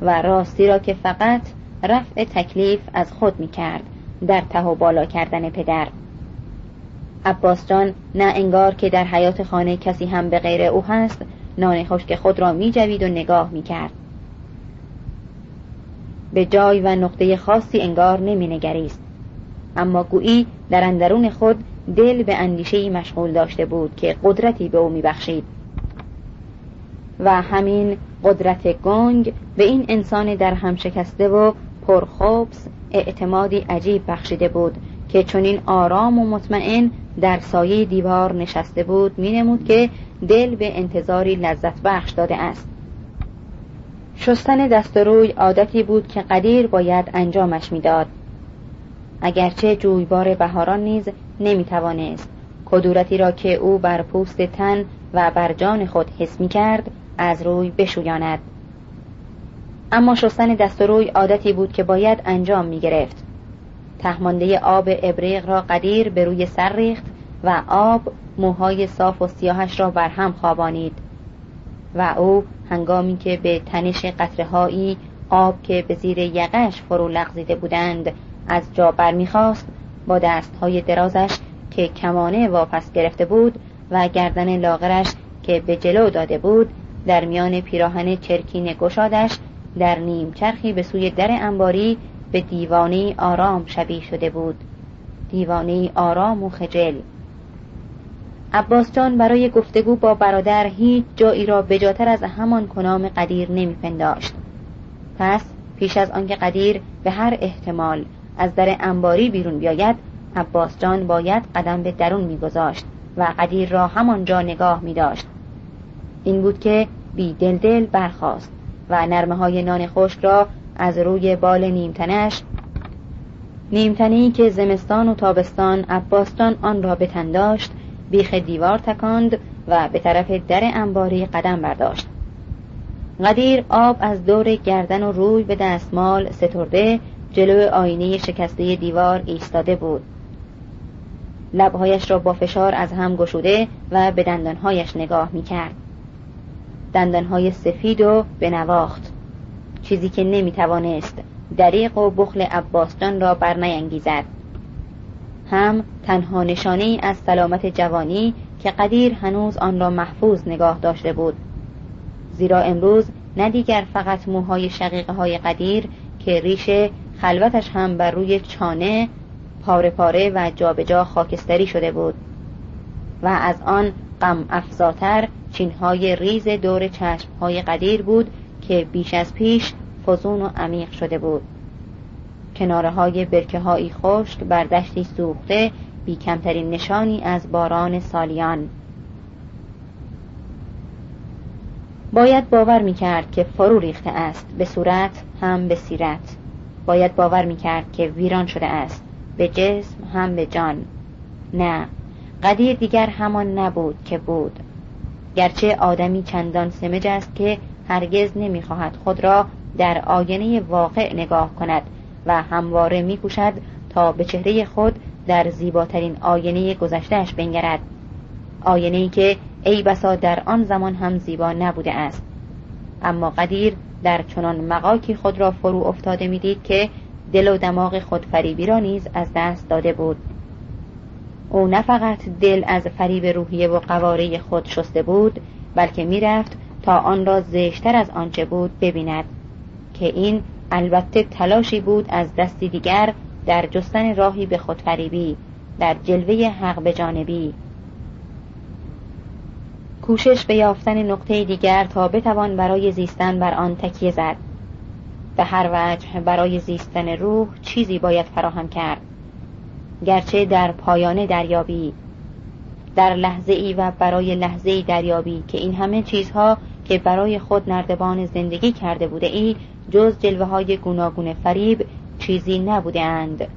و راستی را که فقط رفع تکلیف از خود می کرد در ته و بالا کردن پدر. عباس جان نه انگار که در حیات خانه کسی هم به غیر او هست نان خشک خود را می جوید و نگاه می کرد به جای و نقطه خاصی انگار نمی نگریست اما گویی در اندرون خود دل به اندیشه مشغول داشته بود که قدرتی به او می بخشید و همین قدرت گنگ به این انسان در هم شکسته و پرخوبس اعتمادی عجیب بخشیده بود که چنین آرام و مطمئن در سایه دیوار نشسته بود مینمود که دل به انتظاری لذت بخش داده است. شستن دست روی عادتی بود که قدیر باید انجامش می‌داد. اگرچه جویبار بهاران نیز نمی‌توانست. کدورتی را که او بر پوست تن و بر جان خود حس می کرد از روی بشویاند. اما شستن دست روی عادتی بود که باید انجام می گرفت تهمانده آب ابریق را قدیر به روی سر ریخت و آب موهای صاف و سیاهش را بر هم خوابانید. و او هنگامی که به تنش قطرهایی آب که به زیر یقش فرو لغزیده بودند از جا برمیخواست با دستهای درازش که کمانه واپس گرفته بود و گردن لاغرش که به جلو داده بود در میان پیراهن چرکین گشادش در نیم چرخی به سوی در انباری به دیوانی آرام شبیه شده بود. دیوانی آرام و خجل. عباس جان برای گفتگو با برادر هیچ جایی را بجاتر از همان کنام قدیر نمیپنداشت. پس پیش از آنکه قدیر به هر احتمال از در انباری بیرون بیاید عباس جان باید قدم به درون میگذاشت و قدیر را همانجا نگاه می داشت. این بود که بی دل دل برخاست و نرمه های نان خشک را از روی بال نیمتنش نیمتنی که زمستان و تابستان عباس جان آن را بتنداشت بیخ دیوار تکاند و به طرف در انباری قدم برداشت. قدیر آب از دور گردن و روی به دستمال سترده جلو آینه شکسته دیوار ایستاده بود. لبهایش را با فشار از هم گشوده و به دندانهایش نگاه می کرد دندانهای سفید و بنواخت. چیزی که نمی توانست دریق و بخل عباسجان را برنیانگیزد. هم تنها نشانه از سلامت جوانی که قدیر هنوز آن را محفوظ نگاه داشته بود. زیرا امروز نه دیگر فقط موهای شقیقه های قدیر که ریشه خلوتش هم بر روی چانه پاره پاره و جابجا جا خاکستری شده بود. و از آن غم افزاتر چینهای ریز دور چشمهای قدیر بود که بیش از پیش فزون و عمیق شده بود. کناره های برکه هایی خشک بر دشتی سوخته بی کمترین نشانی از باران سالیان. باید باور می کرد که فرو ریخته است به صورت هم به سیرت. باید باور می کرد که ویران شده است به جسم هم به جان. نه قدیر دیگر همان نبود که بود. گرچه آدمی چندان سمج است که هرگز نمی‌خواهد خود را در آینه واقع نگاه کند و همواره میکوشد تا به چهره خود در زیباترین آینه گذشتهش بنگرد. آینه ای که ای بسا در آن زمان هم زیبا نبوده است. اما قدیر در چنان مقاکی خود را فرو افتاده می‌دید که دل و دماغ خودفریبی را نیز از دست داده بود. او نه فقط دل از فریب روحیه و قواره خود شسته بود بلکه می‌رفت تا آن را زشتر از آنچه بود ببیند که این البته تلاشی بود از دستی دیگر در جستن راهی به خودفریبی در جلوه حق به جانبی. کوشش به یافتن نقطه دیگر تا بتوان برای زیستن بر آن تکیه زد. به هر وجه برای زیستن روح چیزی باید فراهم کرد. گرچه در پایان دریابی در لحظه ای و برای لحظه ای دریابی که این همه چیزها که برای خود نردبان زندگی کرده بوده ای جز جلوه های گوناگون فریب چیزی نبوده اند.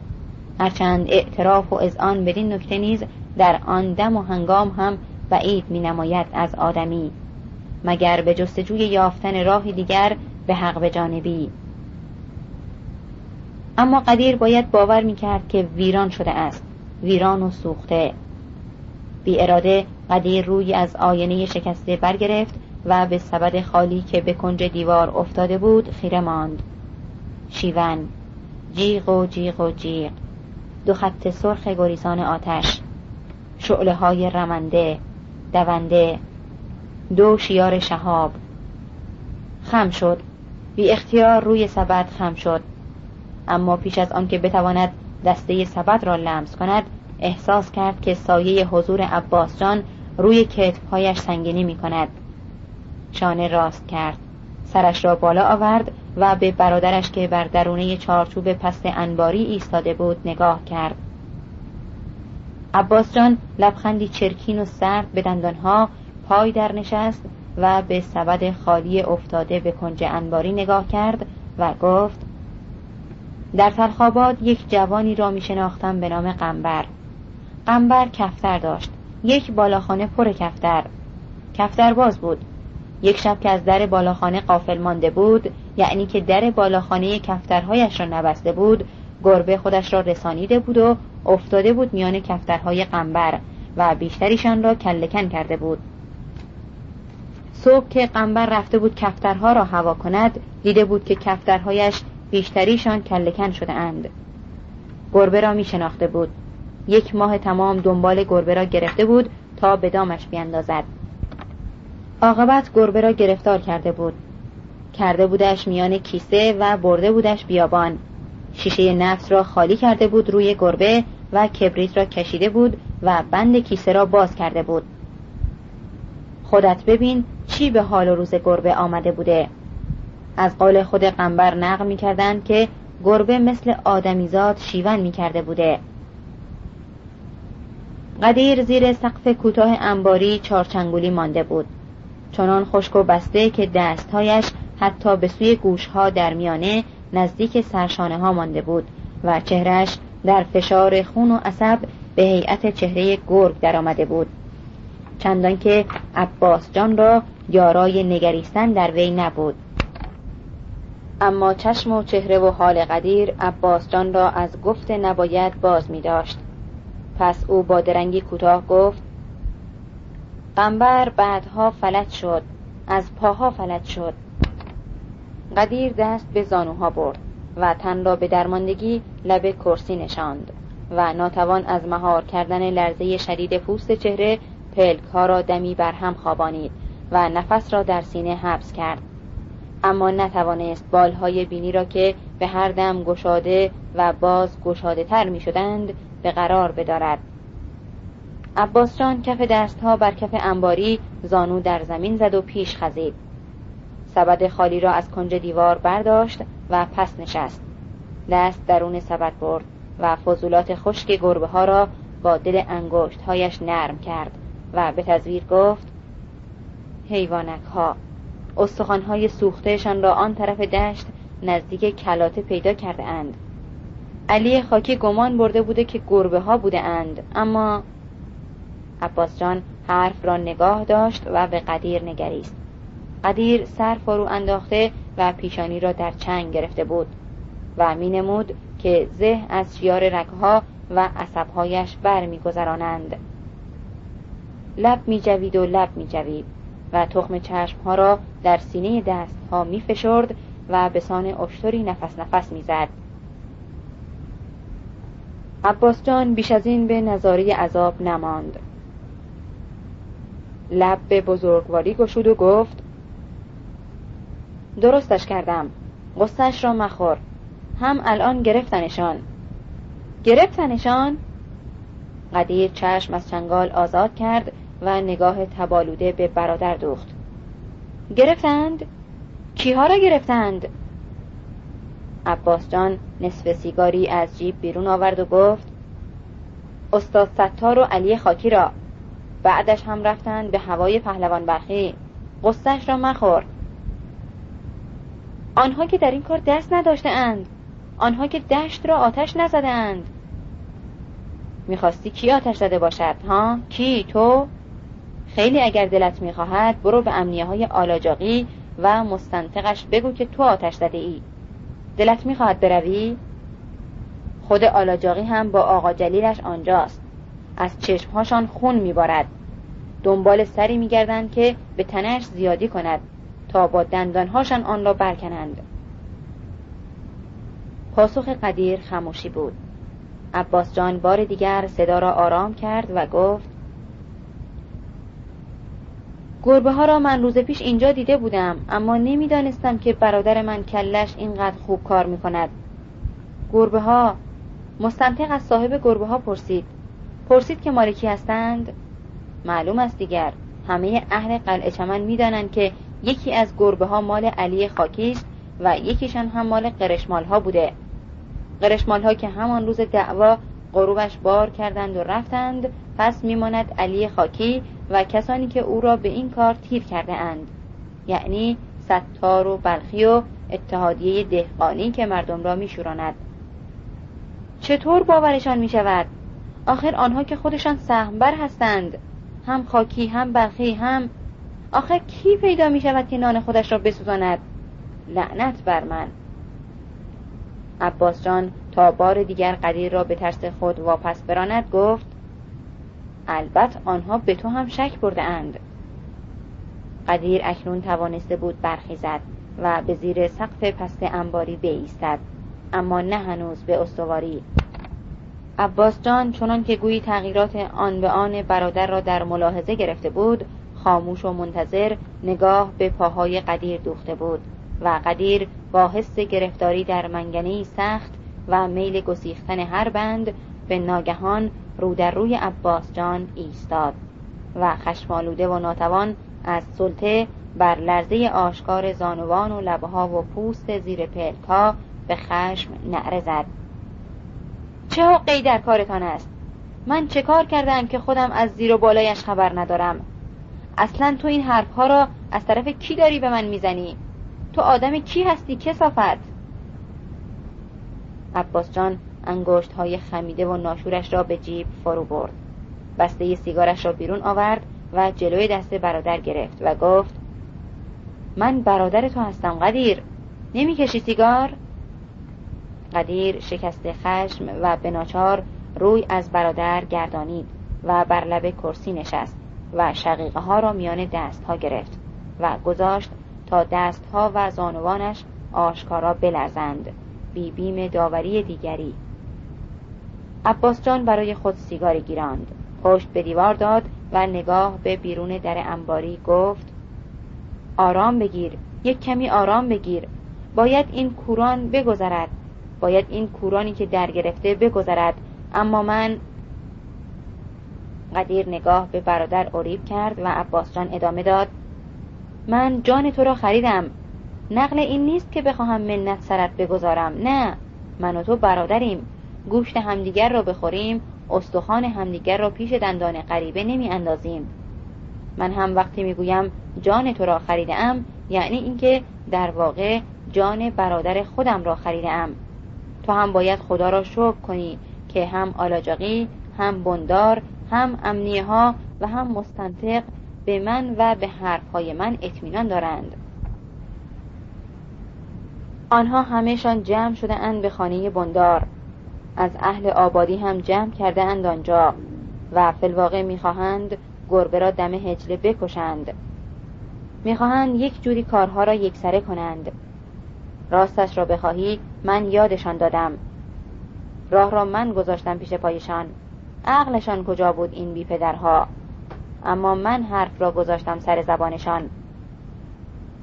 هرچند اعتراف و آن بدین نکته نیز در آن دم و هنگام هم بعید می نماید از آدمی مگر به جستجوی یافتن راه دیگر به حق به جانبی. اما قدیر باید باور می کرد که ویران شده است. ویران و سوخته. بی اراده قدیر روی از آینه شکسته برگرفت و به سبد خالی که به کنج دیوار افتاده بود خیره ماند. شیون. جیغ و جیغ و جیغ. دو خط سرخ گریزان آتش. شعله های رمنده. دونده. دو شیار شهاب. خم شد. بی اختیار روی سبد خم شد. اما پیش از آنکه بتواند دسته سبد را لمس کند احساس کرد که سایه حضور عباس جان روی کتفهایش سنگینی می کند شانه راست کرد. سرش را بالا آورد و به برادرش که بر درونه چارچوب پست انباری ایستاده بود نگاه کرد. عباس جان لبخندی چرکین و سرد به دندانها پای در نشست و به سبد خالی افتاده به کنج انباری نگاه کرد و گفت در تلخاباد یک جوانی را می شناختم به نام قنبر. قنبر کفتر داشت. یک بالاخانه پر کفتر. کفتر باز بود. یک شب که از در بالاخانه قافل مانده بود یعنی که در بالاخانه کفترهایش را نبسته بود گربه خودش را رسانیده بود و افتاده بود میان کفترهای قنبر و بیشتریشان را کلکن کرده بود. صبح که قنبر رفته بود کفترها را هوا کند دیده بود که کفترهایش بیشتریشان کلکن شده اند. گربه را می شناخته بود. یک ماه تمام دنبال گربه را گرفته بود تا به دامش بیندازد. عاقبت گربه را گرفتار کرده بود. کرده بودش میان کیسه و برده بودش بیابان. شیشه نفت را خالی کرده بود روی گربه و کبریت را کشیده بود و بند کیسه را باز کرده بود. خودت ببین چی به حال و روز گربه آمده بوده؟ از قول خود قنبر نقل می کردند که گربه مثل آدمیزاد شیون می کرده بوده. قدیر زیر سقف کوتاه انباری چارچنگولی مانده بود. چنان خشک و بسته که دستهایش حتی به سوی گوشها در میانه نزدیک سرشانه ها مانده بود و چهرش در فشار خون و عصب به هیئت چهره گرگ درآمده بود. چندان که عباس جان را یارای نگریستن در وی نبود. اما چشم و چهره و حال قدیر عباس جان را از گفت نباید باز می داشت. پس او با درنگی کوتاه گفت قنبر بعدها فلج شد از پاها فلج شد. قدیر دست به زانوها برد و تن را به درماندگی لب کرسی نشاند و ناتوان از مهار کردن لرزه شدید پوست چهره پلک ها را دمی بر هم خوابانید و نفس را در سینه حبس کرد. اما نتوانست بالهای بینی را که به هر دم گشاده و باز گشاده تر می شدند به قرار بدارد. عباس جان کف دستها بر کف انباری زانو در زمین زد و پیش خزید. سبد خالی را از کنج دیوار برداشت و پس نشست. دست درون سبد برد و فضولات خشک گربه ها را با دل انگشت هایش نرم کرد و به تزویر گفت حیوانک ها استخوان های سوختهشان را آن طرف دشت نزدیک کلاته پیدا کرده اند علی خاکی گمان برده بوده که گربه ها بوده اند اما عباس جان حرف را نگاه داشت و به قدیر نگریست. قدیر سر فرو انداخته و پیشانی را در چنگ گرفته بود و می نمود که زه از شیار رگها و عصبهایش بر می گذرانند. لب می جوید و لب می جوید و تخم چشمها را در سینه دستها می فشرد و به سان اشتری نفس نفس می زد. عباس جان بیش از این به نظاری عذاب نماند. لب به بزرگواری گشود و گفت درستش کردم. قصهش را مخور. هم الان گرفتنشان. گرفتنشان؟ قدیر چشم از چنگال آزاد کرد و نگاه تبالوده به برادر دوخت. گرفتند؟ کیها را گرفتند؟ عباس جان نصف سیگاری از جیب بیرون آورد و گفت استاد ستار و علی خاکی را. بعدش هم رفتند به هوای پهلوان برخی. قصهش را مخور. آنها که در این کار دست نداشته اند. آنها که دشت را آتش نزده اند. می‌خواستی کی آتش زده باشد ها؟ کی؟ تو؟ خیلی اگر دلت می‌خواهد برو به امنیه های آلاجاقی و مستنطقش بگو که تو آتش زده ای. دلت می‌خواهد بروی؟ خود آلاجاقی هم با آقا جلیلش آنجاست. از چشمهاشان خون میبارد. دنبال سری میگردند که به تنش زیادی کند تا با دندانهاشان آن را برکنند. پاسخ قدیر خموشی بود. عباس جان بار دیگر صدا را آرام کرد و گفت گربه ها را من روز پیش اینجا دیده بودم اما نمی‌دانستم که برادر من کلش اینقدر خوب کار می کند گربه ها مستنطق از صاحب گربه ها پرسید. پرسید که مالکی هستند؟ معلوم است دیگر. همه اهل قلعه چمن می‌دانند که یکی از گربه ها مال علی خاکی است و یکیشان هم مال قرشمال ها بوده. قرشمال ها که همان روز دعوا غروبش بار کردند و رفتند پس میماند علی خاکی و کسانی که او را به این کار تیر کرده اند. یعنی ستار و بلخی و اتحادیه دهقانی که مردم را میشوراند. چطور باورشان می شود؟ آخر آنها که خودشان سهمبر هستند. هم خاکی هم بلخی هم آخر کی پیدا می شود که نان خودش را بسوزاند؟ لعنت بر من. عباس جان تا بار دیگر قدیر را به ترس خود واپس براند گفت البته آنها به تو هم شک برده اند. قدیر اکنون توانسته بود برخیزد و به زیر سقف پست انباری بایستد اما نه هنوز به استواری. عباس جان چنان که گویی تغییرات آن به آن برادر را در ملاحظه گرفته بود خاموش و منتظر نگاه به پاهای قدیر دوخته بود و قدیر با حس گرفتاری در منگنه سخت و میل گسیختن هر بند به ناگهان رو در روی عباس جان ایستاد و خشمالوده و ناتوان از سلطه بر لرزه آشکار زانوان و لبها و پوست زیر پلکا به خشم نعره زد. چه حقی در کارتان است؟ من چه کار کردم که خودم از زیر و بالایش خبر ندارم؟ اصلا تو این حرفها را از طرف کی داری به من می‌زنی؟ تو آدم کی هستی؟ کسافت؟ عباس جان انگشت های خمیده و ناشورش را به جیب فرو برد. بسته سیگارش را بیرون آورد و جلوی دست برادر گرفت و گفت من برادر تو هستم قدیر. نمی‌کشی سیگار؟ قدیر شکست خشم و بناچار روی از برادر گردانید و بر لب کرسی نشست و شقیقه ها را میان دست ها گرفت و گذاشت تا دست ها و زانوانش آشکارا بلرزند. بی بیم داوری دیگری عباس جان برای خود سیگاری گیراند. پشت به دیوار داد و نگاه به بیرون در انباری گفت آرام بگیر یک کمی آرام بگیر. باید این کوران بگذرد. باید این کورانی که در گرفته بگذرد. اما من قدیر نگاه به برادر اوریب کرد و عباس جان ادامه داد من جان تو را خریدم. نقل این نیست که بخواهم منت سرت بگذارم. نه من و تو برادریم. گوشت همدیگر را بخوریم استخوان همدیگر را پیش دندان غریبه نمی اندازیم. من هم وقتی می‌گویم جان تو را خریده ام یعنی اینکه در واقع جان برادر خودم را خریده ام تو هم باید خدا را شکر کنی که هم آلاجاقی هم بندار هم امنیه ها و هم مستنطق به من و به حرفهای من اطمینان دارند. آنها همهشان جمع شده اند به خانه بندار. از اهل آبادی هم جمع کرده اند آنجا و فلواقع می‌خواهند گربه را دم هجله بکشند. می‌خواهند یک جوری کارها را یکسره کنند. راستش را بخواهی من یادشان دادم. راه را من گذاشتم پیش پایشان. عقلشان کجا بود این بی پدرها؟ اما من حرف را گذاشتم سر زبانشان.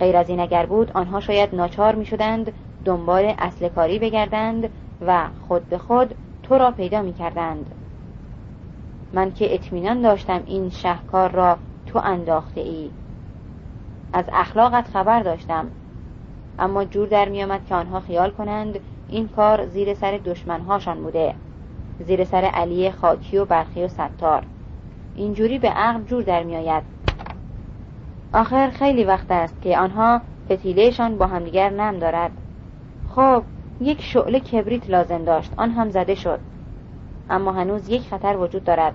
غیر از این اگر بود آنها شاید ناچار می شدند دنبال اصل کاری بگردند و خود به خود تو را پیدا می کردند من که اطمینان داشتم این شهکار را تو انداخته ای از اخلاقت خبر داشتم. اما جور در میآمد که آنها خیال کنند این کار زیر سر دشمنهاشان بوده زیر سر علی خاکی و برخی و ستار. اینجوری به عقل جور در میآید. آخر خیلی وقت است که آنها فتیلهشان با همدیگر نم دارد. خب یک شعله کبریت لازم داشت. آن هم زده شد. اما هنوز یک خطر وجود دارد.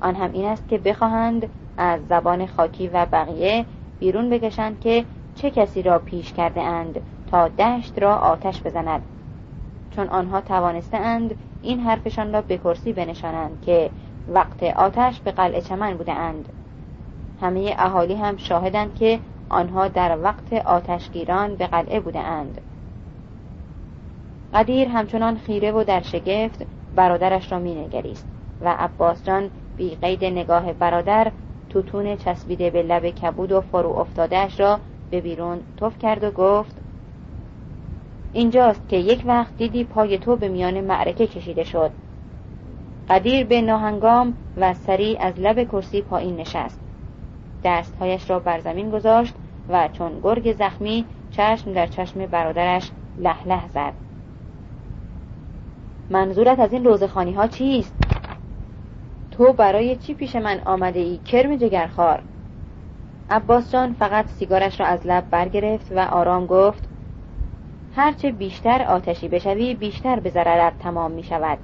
آن هم این است که بخواهند از زبان خاکی و بقیه بیرون بکشند که چه کسی را پیش کرده اند تا دشت را آتش بزند. چون آنها توانسته اند این حرفشان را به کرسی بنشانند که وقت آتش به قلعه چمن بوده اند. همه اهالی هم شاهدند که آنها در وقت آتشگیران به قلعه بوده اند. قدیر همچنان خیره و در شگفت برادرش را مینگریست و عباس جان بی قید نگاه برادر توتون چسبیده به لب کبود و فرو افتادهش را به بیرون توف کرد و گفت اینجاست که یک وقت دیدی پای تو به میان معرکه کشیده شد. قدیر به ناهنگام و سریع از لب کرسی پایین نشست. دستهایش را بر زمین گذاشت و چون گرگ زخمی چشم در چشم برادرش لح لح زد منظورت از این روزخانی ها چیست؟ تو برای چی پیش من آمده ای کرم جگرخوار؟ عباس جان فقط سیگارش را از لب برگرفت و آرام گفت هرچه بیشتر آتشی بشوی بیشتر به ضررت تمام می شود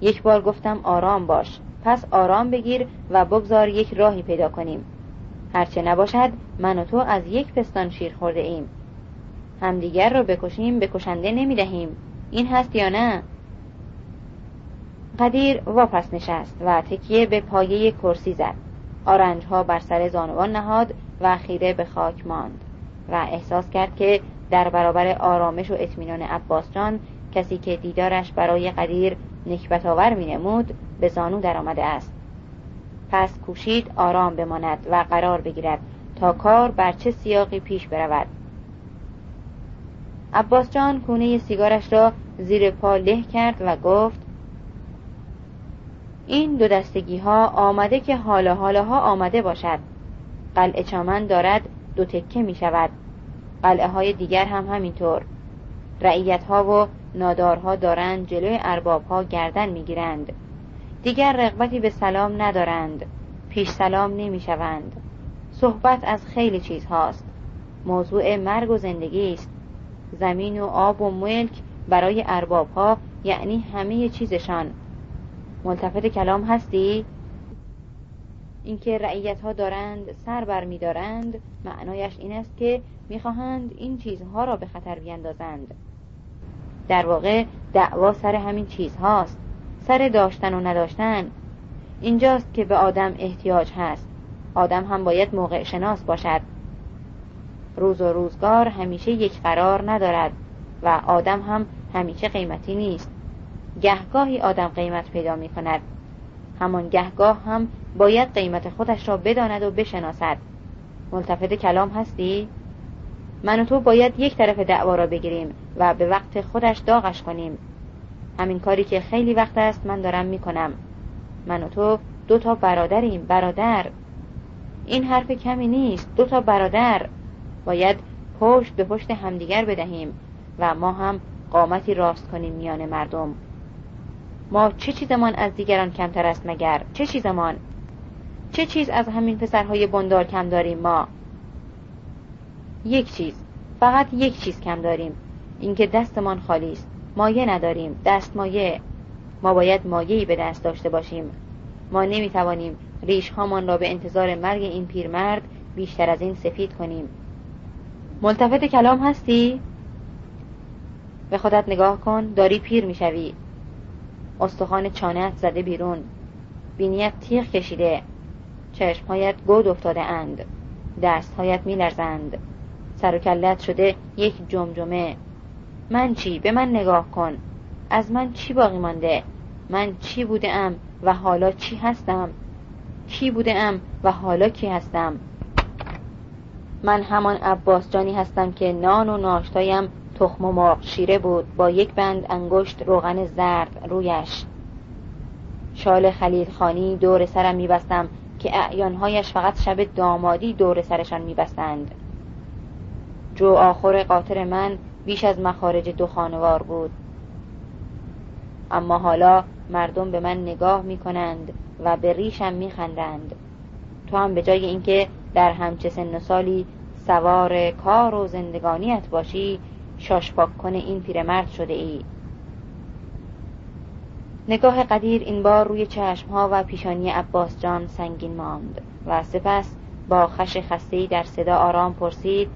یک بار گفتم آرام باش پس آرام بگیر و بگذار یک راهی پیدا کنیم. هرچه نباشد من و تو از یک پستان شیر خورده ایم همدیگر را بکشیم بکشنده نمی دهیم این هست یا نه؟ قدیر واپس نشست و تکیه به پایه کرسی زد. آرنج ها بر سر زانوان نهاد و خیره به خاک ماند و احساس کرد که در برابر آرامش و اطمینان عباس جان کسی که دیدارش برای قدیر نکبت آور می نمود به زانو در آمده است. پس کوشید آرام بماند و قرار بگیرد تا کار بر چه سیاقی پیش برود. عباس جان کونه سیگارش را زیر پا له کرد و گفت این دو دستگی ها آمده که حالا حالا ها آمده باشد. قلعه چمن دارد دو تکه می شود قلعه های دیگر هم همینطور. رعیت ها و نادارها دارند جلوی ارباب ها گردن می گیرند دیگر رغبتی به سلام ندارند. پیش سلام نمی شوند صحبت از خیلی چیز هاست موضوع مرگ و زندگی است. زمین و آب و ملک برای ارباب ها یعنی همه چیزشان. ملتفت کلام هستی؟ اینکه رعیت ها دارند سر بر می دارند معنایش این است که می‌خواهند این چیزها را به خطر بیندازند در واقع دعوا سر همین چیز هاست سر داشتن و نداشتن. اینجاست که به آدم احتیاج هست. آدم هم باید موقع شناس باشد. روز و روزگار همیشه یک قرار ندارد و آدم هم همیشه قیمتی نیست. گهگاهی آدم قیمت پیدا می کند همان گهگاه هم باید قیمت خودش را بداند و بشناسد. ملتفت کلام هستی؟ من و تو باید یک طرف دعوا را بگیریم و به وقت خودش داغش کنیم. همین کاری که خیلی وقت است من دارم می‌کنم. من و تو دو تا برادریم برادر. این حرف کمی نیست دو تا برادر. باید پشت به پشت همدیگر بدهیم و ما هم قامتی راست کنیم میان مردم. ما چه چیزمان از دیگران کمتر است مگر؟ چه چیزمان؟ چه چیز از همین پسرهای بندار کم داریم ما؟ یک چیز. فقط یک چیز کم داریم. اینکه دستمان خالی است. مایه نداریم. دست مایه. ما باید مایهی به دست داشته باشیم. ما نمی‌توانیم ریش هامان را به انتظار مرگ این پیرمرد بیشتر از این سفید کنیم. ملتفت کلام هستی؟ به خودت نگاه کن. داری پیر می‌شوی. استخوان چانت زده بیرون بینیت تیغ کشیده چشمهایت گود افتاده اند دستهایت میلرزند سر و کلت شده یک جمجمه من چی؟ به من نگاه کن از من چی باقی مانده؟ من چی بوده و حالا چی هستم؟ کی بوده و حالا کی هستم؟ من همان عباس جانی هستم که نان و ناشتایم تخم و مرغ شیره بود. با یک بند انگشت روغن زرد رویش. شال خلیل خانی دور سرم میبستم که اعیانهایش فقط شب دامادی دور سرشان میبستند. جو آخر قاطر من بیش از مخارج دو خانوار بود. اما حالا مردم به من نگاه می کنند و به ریشم می خندند تو هم به جای اینکه در همچه سن سالی سوار کار و زندگانیت باشی شاشپاک کنه این پیرمرد شده ای نگاه قدیر این بار روی چشمها و پیشانی عباس جان سنگین ماند و سپس با خش خستهی در صدا آرام پرسید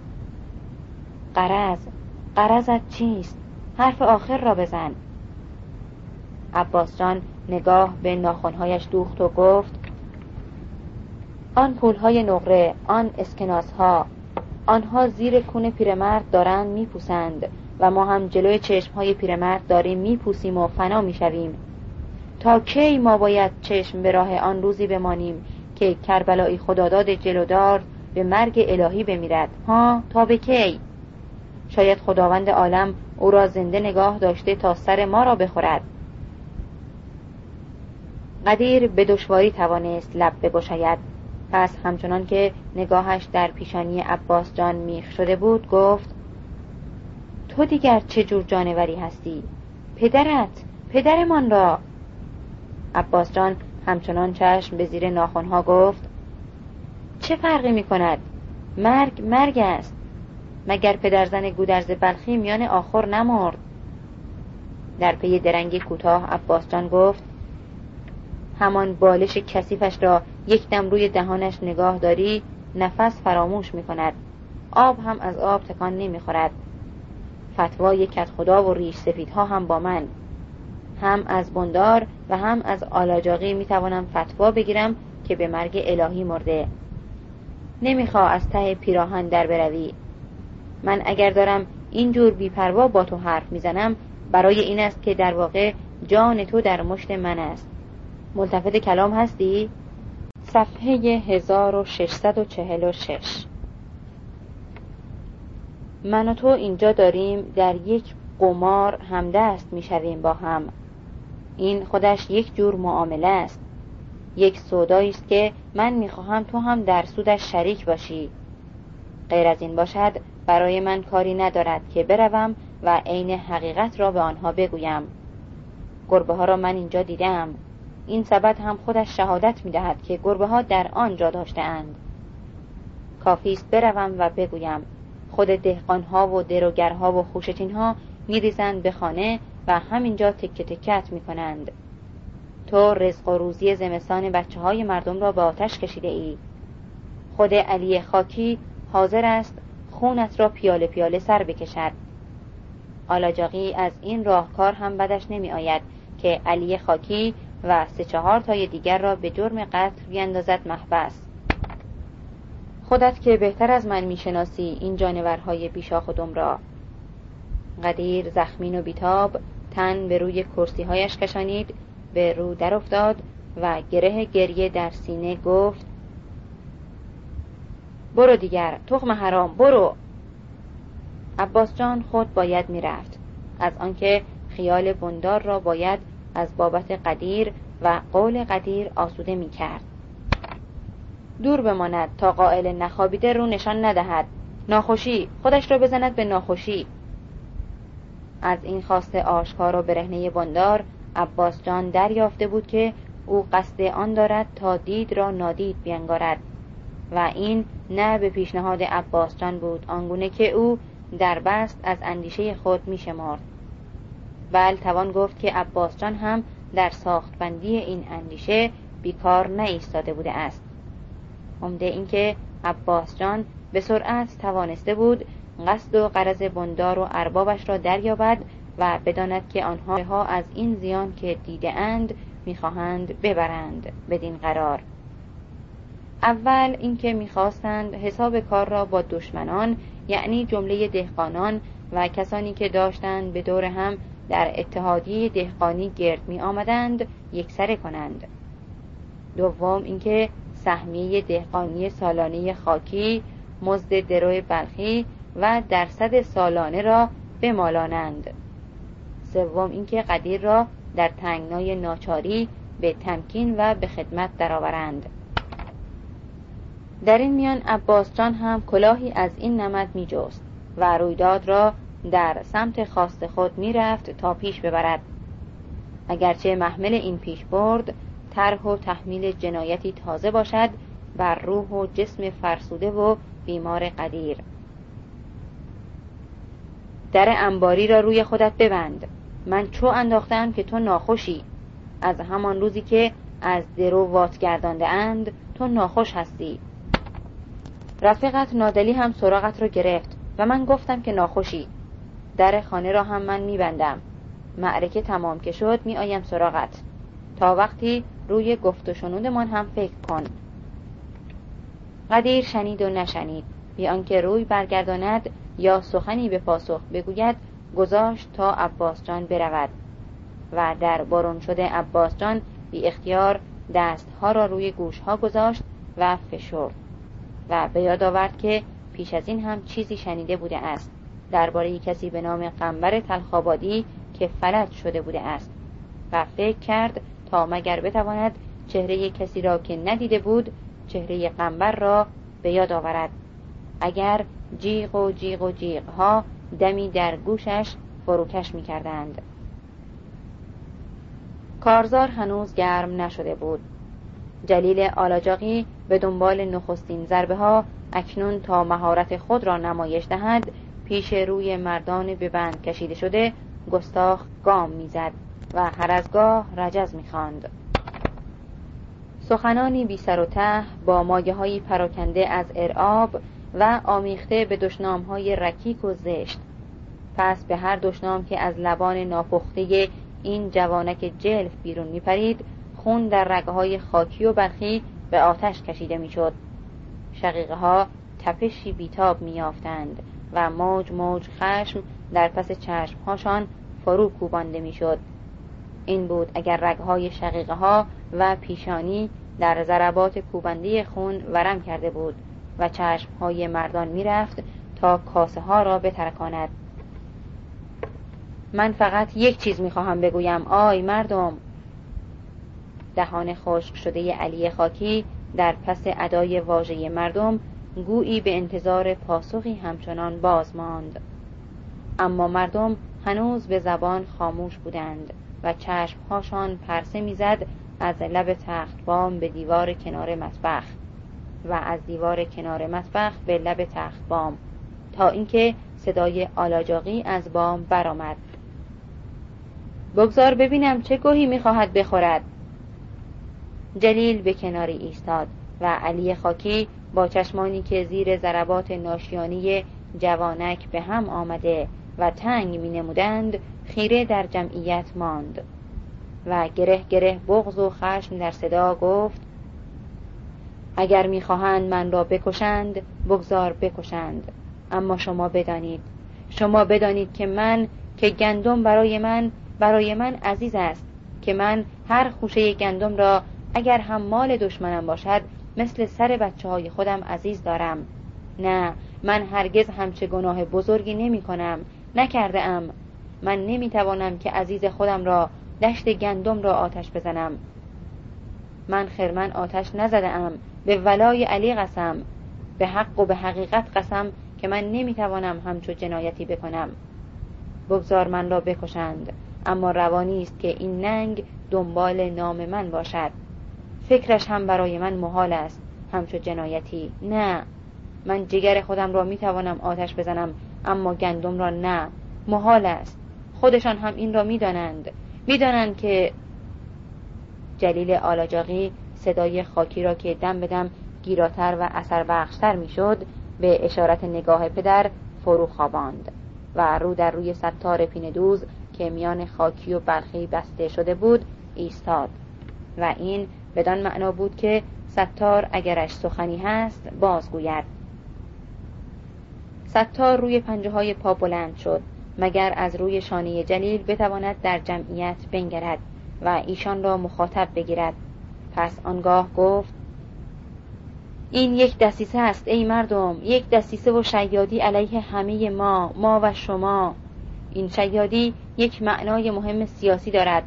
قرض قرضت چیست؟ حرف آخر را بزن عباس جان نگاه به ناخونهایش دوخت و گفت آن پولهای نقره آن اسکناس ها آنها زیر کون پیرمرد دارند میپوسند و ما هم جلوی چشمهای پیرمرد داریم میپوسیم و فنا می‌شویم. تا کی ما باید چشم به راه آن روزی بمانیم که کربلایی خداداد جلودار به مرگ الهی بمیرد؟ ها تا به کی؟ شاید خداوند عالم او را زنده نگاه داشته تا سر ما را بخورد. قدیر به دشواری توانست لب بگشاید. پس همچنان که نگاهش در پیشانی عباس جان میخ شده بود گفت تو دیگر چه جور جانوری هستی؟ پدرت پدرمان را. عباس جان همچنان چشم به زیر ناخونها گفت چه فرقی می کند مرگ مرگ است. مگر پدرزن گودرز بلخی میان آخر نمرد؟ در پی درنگی کوتاه عباس جان گفت همان بالش کثیفش را یک دم روی دهانش نگاه داری نفس فراموش می کند آب هم از آب تکان نمی خورد فتوای کت خدا و ریش سفیدها هم با من. هم از بندار و هم از آلاجاقی می توانم فتوا بگیرم که به مرگ الهی مرده. نمیخوا از ته پیراهن در بروی. من اگر دارم اینجور بیپروا با تو حرف می‌زنم برای این است که در واقع جان تو در مشت من است. ملتفت کلام هستی؟ صفحه 1646 من و تو اینجا داریم در یک قمار همدست می‌شویم با هم. این خودش یک جور معامله است. یک سودایی است که من می‌خواهم تو هم در سودش شریک باشی. غیر از این باشد برای من کاری ندارد که بروم و عین حقیقت را به آنها بگویم. گربه ها را من اینجا دیدم. این سبد هم خودش شهادت می‌دهد که گربه ها در آن جا داشته اند کافی است بروم و بگویم خود دهقانها و دروگرها و خوشتینها میریزند به خانه و همینجا تکه تکت می‌کنند. تو رزق و روزی زمستان بچه های مردم را به آتش کشیده ای. خود علی خاکی حاضر است خونت را پیاله پیاله سر بکشد. آلاجاقی از این راهکار هم بدش نمی آید که علی خاکی و سه چهار تای دیگر را به جرم قتل بیندازد محبس. خودت که بهتر از من می‌شناسی این جانورهای بیشاخ و دم را قدیر زخمین و بیتاب تن به روی کرسی هایش کشانید به رو در افتاد و گره گریه در سینه گفت برو دیگر تخم حرام برو! عباس جان خود باید می‌رفت. از آنکه خیال بندار را باید از بابت قدیر و قول قدیر آسوده می کرد. دور بماند تا قائل نخوابیده رو نشان ندهد. ناخوشی خودش را بزند به ناخوشی. از این خواست آشکار و برهنه بندار عباس جان دریافته بود که او قصد آن دارد تا دید را نادید بینگارد و این نه به پیشنهاد عباس جان بود آنگونه که او در بست از اندیشه خود می شمارد بل توان گفت که عباس جان هم در ساختبندی این اندیشه بیکار نایستاده بوده است. عمده اینکه عباس جان به سرعت توانسته بود قصد و قرض بندار و اربابش را دریابد و بداند که آنها از این زیان که دیده اند می‌خواهند ببرند بدین قرار. اول اینکه می‌خواستند حساب کار را با دشمنان یعنی جمله دهقانان و کسانی که داشتند به دور هم در اتحادیه دهقانی گرد می آمدند یکسره کنند. دوم اینکه سهمیه دهقانی سالانه خاکی مزد درو بلخی و درصد سالانه را بمالانند. سوم اینکه قدیر را در تنگنای ناچاری به تمکین و به خدمت درآورند. در این میان عباس جان هم کلاهی از این نمد می جست و رویداد را در سمت خواست خود می رفت تا پیش ببرد. اگرچه محمل این پیش برد طرح و تحمیل جنایتی تازه باشد بر روح و جسم فرسوده و بیمار قدیر. در انباری را روی خودت ببند. من چو انداختم که تو ناخوشی. از همان روزی که از درو وات گردانده اند تو ناخوش هستی. رفیقت نادلی هم سراغت را گرفت و من گفتم که ناخوشی. در خانه را هم من میبندم. معرکه تمام که شد می آیم سراغت. تا وقتی روی گفت و شنودمان هم فکر کن. قدیر شنید و نشنید. بی آنکه روی برگرداند یا سخنی به پاسخ بگوید گذاشت تا عباس جان برود. و در بارون شده عباس جان بی اختیار دستها را روی گوشها گذاشت و فشرد. و به یاد آورد که پیش از این هم چیزی شنیده بوده است. درباره کسی به نام قنبر تلخابادی که فلج شده بوده است و فکر کرد تا مگر بتواند چهره کسی را که ندیده بود چهره قنبر را به یاد آورد اگر جیغ و جیغ و جیغ ها دمی در گوشش فروکش می کردند. کارزار هنوز گرم نشده بود جلیل آلاجاقی به دنبال نخستین ضربه ها اکنون تا مهارت خود را نمایش دهد پیش روی مردان به بند کشیده شده گستاخ گام می‌زد و هر از گاه رجز می‌خواند. سخنانی بی سر و ته با ماگه های پراکنده از ارعاب و آمیخته به دشنام های رکیک و زشت. پس به هر دشنام که از لبان ناپخته این جوانک جلف بیرون میپرید خون در رگه های خاکی و برخی به آتش کشیده می‌شد. شقیقه ها تپشی بیتاب میافتند و موج موج خشم در پس چشمهاشان فرو کوبانده می‌شد. این بود اگر رگهای شقیقه ها و پیشانی در ضربات کوبنده خون ورم کرده بود و چشمهای مردان می‌رفت تا کاسه ها را بترکاند. من فقط یک چیز می‌خواهم بگویم آی مردم! دهان خشک شده علی خاکی در پس ادای واژه مردم گویی به انتظار پاسخی همچنان باز ماند. اما مردم هنوز به زبان خاموش بودند و چشمهاشان پرسه می‌زد از لب تخت بام به دیوار کنار مطبخ و از دیوار کنار مطبخ به لب تخت بام تا اینکه صدای آلاجاقی از بام برآمد. بگذار ببینم چه گوهی می‌خواهد بخورد. جلیل به کناری ایستاد و علی خاکی با چشمانی که زیر ضربات ناشیانی جوانک به هم آمده و تنگ می نمودند خیره در جمعیت ماند. و گره گره بغض و خشم در صدا گفت اگر می‌خواهند من را بکشند بگذار بکشند. اما شما بدانید شما بدانید که من که گندم برای من برای من عزیز است که من هر خوشه گندم را اگر هم مال دشمنم باشد مثل سر بچه های خودم عزیز دارم. نه من هرگز همچه گناه بزرگی نمی کنم نکرده ام من نمی توانم که عزیز خودم را دشت گندم را آتش بزنم. من خرمن آتش نزده ام به ولای علی قسم. به حق و به حقیقت قسم که من نمی توانم همچو جنایتی بکنم. بگذار من را بکشند. اما روانی است که این ننگ دنبال نام من باشد. فکرش هم برای من محال است. همچو جنایتی. نه. من جگر خودم را می توانم آتش بزنم اما گندم را نه. محال است. خودشان هم این را می‌دانند. می‌دانند که جلیل آلاجاقی صدای خاکی را که دم بدم گیراتر و اثر بخشتر می‌شد به اشارت نگاه پدر فرو خواباند و رو در روی ستار پیندوز که میان خاکی و برخی بسته شده بود ایستاد. و این بدان معنا بود که ستار اگرش سخنی هست بازگوید. ستار روی پنجه های پا بلند شد مگر از روی شانه جلیل بتواند در جمعیت بنگرد و ایشان را مخاطب بگیرد. پس آنگاه گفت این یک دستیسه است ای مردم یک دستیسه و شیادی علیه همه ما ما و شما. این شیادی یک معنای مهم سیاسی دارد.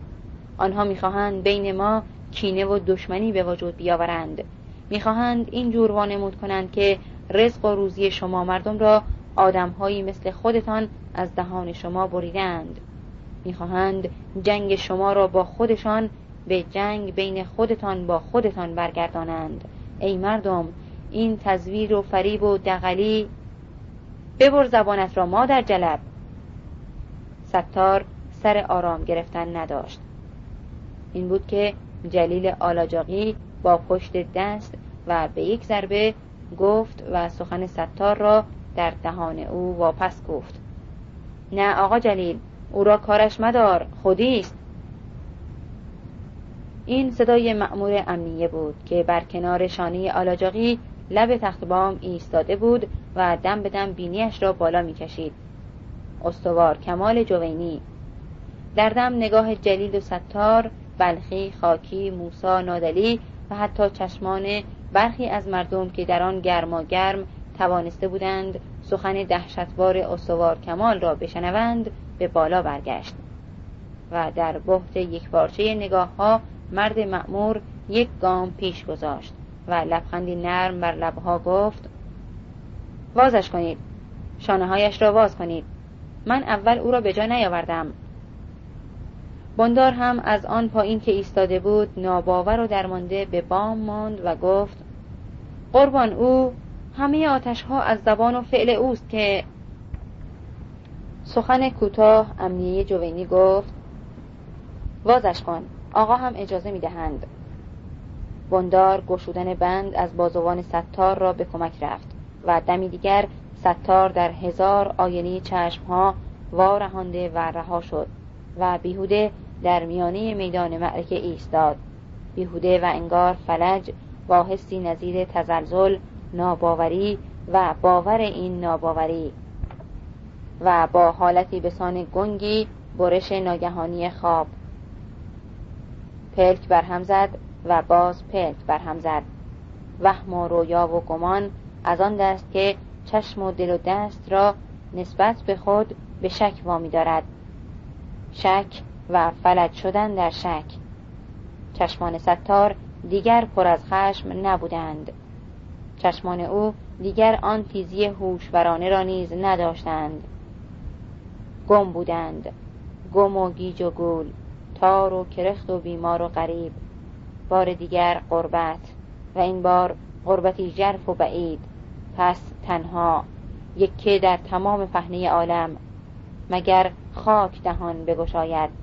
آنها می‌خواهند بین ما کینه و دشمنی به وجود بیاورند. می‌خواهند این جور وانمود کنند که رزق و روزی شما مردم را آدمهایی مثل خودتان از دهان شما بریدند می‌خواهند جنگ شما را با خودشان به جنگ بین خودتان با خودتان برگردانند. ای مردم این تزویر و فریب و دقلی ببر زبانت را ما در جلب. ستار سر آرام گرفتن نداشت. این بود که جلیل آلاجاقی با پشت دست و به یک ضربه گفت و سخن ستار را در دهان او واپس گفت. نه آقا جلیل او را کارش مدار خودیست این صدای مأمور امنیه بود که بر کنار شانه آلاجاقی لب تخت بام ایستاده بود و دم به دم بینیش را بالا می‌کشید. استوار کمال جوینی. در دم نگاه جلیل و ستار بلخی خاکی موسا نادلی و حتی چشمان برخی از مردم که در آن گرما گرم توانسته بودند سخن دهشتوار استوار کمال را بشنوند به بالا برگشت و در بحت یک پارچه نگاه ها مرد مأمور یک گام پیش گذاشت و لبخندی نرم بر لبها گفت وازش کنید شانه هایش را واز کنید. من اول او را به جا نیاوردم. بندار هم از آن پایین که ایستاده بود ناباور و درمانده به بام ماند و گفت قربان او همه آتش ها از زبان و فعل اوست که سخن کوتاه امنیه جوینی گفت وازش کن آقا هم اجازه می دهند بندار گشودن بند از بازوان ستار را به کمک رفت و دمی دیگر ستار در هزار آینه چشم ها وارهانده و رها شد و بیهوده در میانه میدان معرکه ایستاد. بیهوده و انگار فلج با حسی نظیر تزلزل ناباوری و باور این ناباوری و با حالتی به سان گنگی برش ناگهانی خواب. پلک برهم زد و باز پلک برهم زد. وهم و رویا و گمان از آن دست که چشم و دل و دست را نسبت به خود به شک وامی دارد. شک و فلج شدن در شک. چشمان ستار دیگر پر از خشم نبودند. چشمان او دیگر آن تیزی هوشورانه را نیز نداشتند. گم بودند. گم و گیج و گول تار و کرخت و بیمار و غریب. بار دیگر قربت و این بار قربتی جرف و بعید. پس تنها یکی در تمام پهنه عالم مگر خاک دهان بگشاید.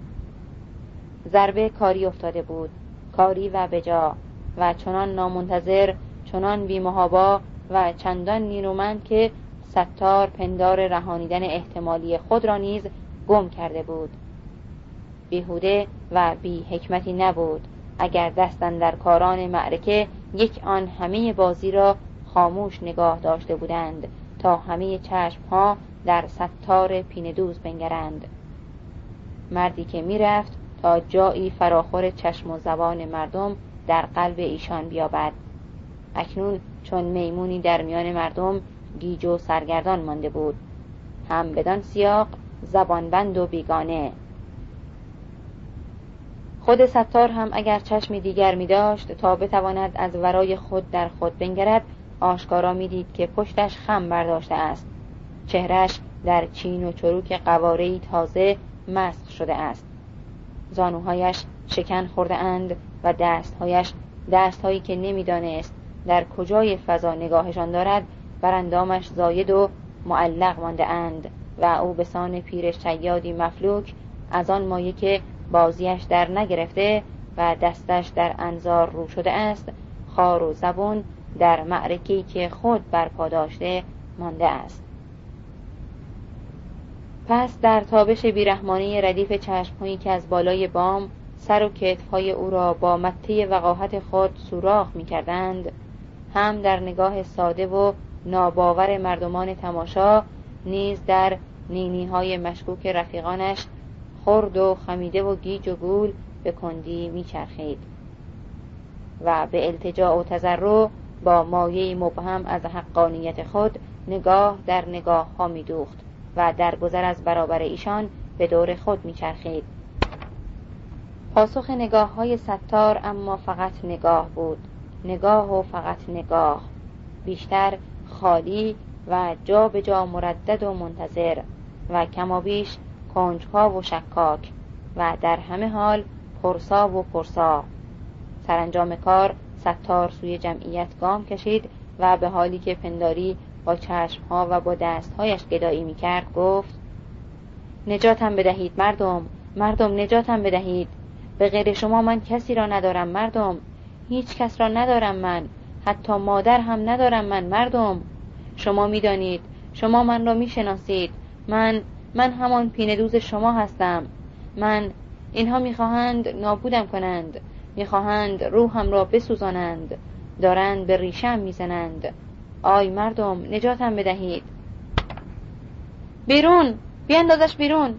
ضربه کاری افتاده بود. کاری و بجا. و چنان نامنتظر چنان بیمهابا و چندان نیرومند که ستار پندار رهانیدن احتمالی خود را نیز گم کرده بود. بیهوده و بی حکمتی نبود. اگر دستن در کاران معرکه یک آن همه بازی را خاموش نگاه داشته بودند تا همه چشم ها در ستار پیندوز بنگرند. مردی که می‌رفت تا جایی فراخور چشم و زبان مردم در قلب ایشان بیابد. اکنون چون میمونی در میان مردم گیج و سرگردان مانده بود. هم بدان سیاق زبانبند و بیگانه. خود ستار هم اگر چشمی دیگر می داشت تا بتواند از ورای خود در خود بنگرد آشکارا می‌دید که پشتش خم برداشته است. چهرش در چین و چروک قوارهی تازه مسخ شده است. زانوهایش شکن خورده اند و دستهایش دستهایی که نمی‌دانست در کجای فضا نگاهشان دارد بر اندامش زاید و معلق مانده اند و او به سان پیر شیادی مفلوک از آن مایه که بازیش در نگرفته و دستش در انظار رو شده است خار و زبون در معرکی که خود برپا داشته مانده است. پس در تابش بیرحمانی ردیف چشمهایی که از بالای بام سر و کتفهای او را با مته وقاحت خود سوراخ می کردند هم در نگاه ساده و ناباور مردمان تماشا نیز در نینی های مشکوک رفیقانش خرد و خمیده و گیج و گول به کندی میچرخید و به التجا و تذرع با مایه مبهم از حقانیت خود نگاه در نگاه ها می و در گذر از برابر ایشان به دور خود میچرخید. پاسخ نگاه های ستار اما فقط نگاه بود. نگاه و فقط نگاه. بیشتر خالی و جا به جا مردد و منتظر و کمابیش کنجها و شکاک و در همه حال پرسا و پرسا. سرانجام کار ستار سوی جمعیت گام کشید و به حالی که پنداری با چشمها و با دستهایش گدایی می کرد گفت نجاتم بدهید مردم مردم نجاتم بدهید. به غیر شما من کسی را ندارم مردم. هیچ کس را ندارم من. حتی مادر هم ندارم من مردم. شما می‌دانید شما من را می‌شناسید. من من همان پینه دوز شما هستم. من اینها می‌خواهند نابودم کنند. می‌خواهند روحم را بسوزانند. دارند به ریشم می‌زنند. آی مردم نجاتم بدهید. بیرون بیاندازش بیرون.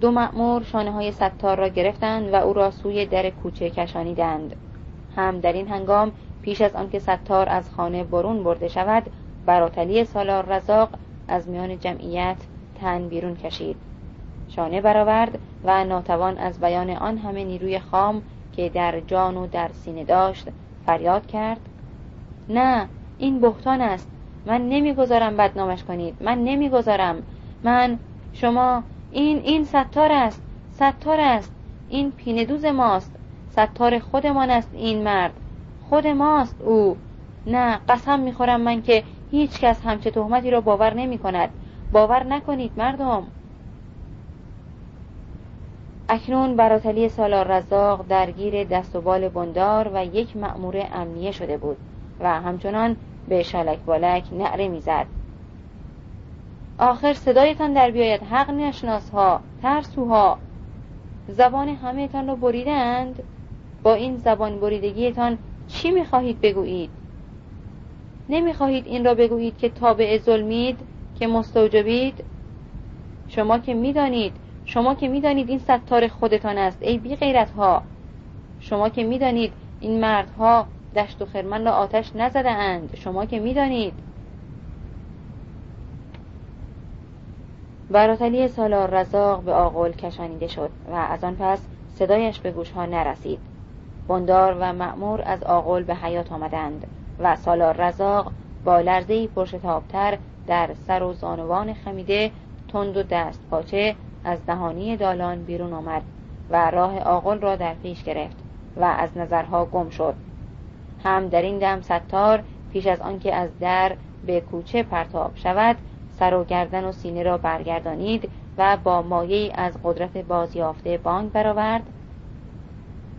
دو مأمور شانه های ستار را گرفتند و او را سوی در کوچه کشانیدند. هم در این هنگام پیش از آنکه ستار از خانه برون برده شود براتلی سالار رزاق از میان جمعیت تن بیرون کشید. شانه برآورد و ناتوان از بیان آن همه نیروی خام که در جان و در سینه داشت فریاد کرد. نه این بهتان است. من نمی‌گذارم بدنامش کنید. من نمی‌گذارم. من شما این این ستار است. ستار است. این پیندوز ماست. ستار خودمان است این مرد. خود ماست او. نه قسم می‌خورم من که هیچ کس همچه تهمتی را باور نمی کند باور نکنید مردم. اکنون براتلی سالار رزاق درگیر دست و بال بندار و یک مأمور امنیه شده بود. و همچنان به شالک بالک نعره می‌زد. آخر صدایتان در بیاید. حق نشناس ها ترسوها. زبان همهتان را بریدند با این زبان بریدگیتان چی می‌خواهید بگویید؟ نمی‌خواهید این را بگویید که تابع ظلمید که مستوجبید؟ شما که می‌دانید شما که می‌دانید این ستار خودتان است ای بی غیرت ها شما که می‌دانید این مردها دشت و خرمن را آتش نزده اند شما که می‌دانید. براتلی سالار رزاق به آقل کشانیده شد و از آن پس صدایش به گوشها نرسید. بندار و معمور از آقل به حیات آمدند و سالار رزاق با لرزهی پرشتابتر در سر و زانوان خمیده تند و دست پاچه از دهانی دالان بیرون آمد و راه آقل را در پیش گرفت و از نظرها گم شد. هم در این دم ستار پیش از آنکه از در به کوچه پرتاب شود سر و گردن و سینه را برگردانید و با مایه از قدرت بازیافته بانگ برآورد.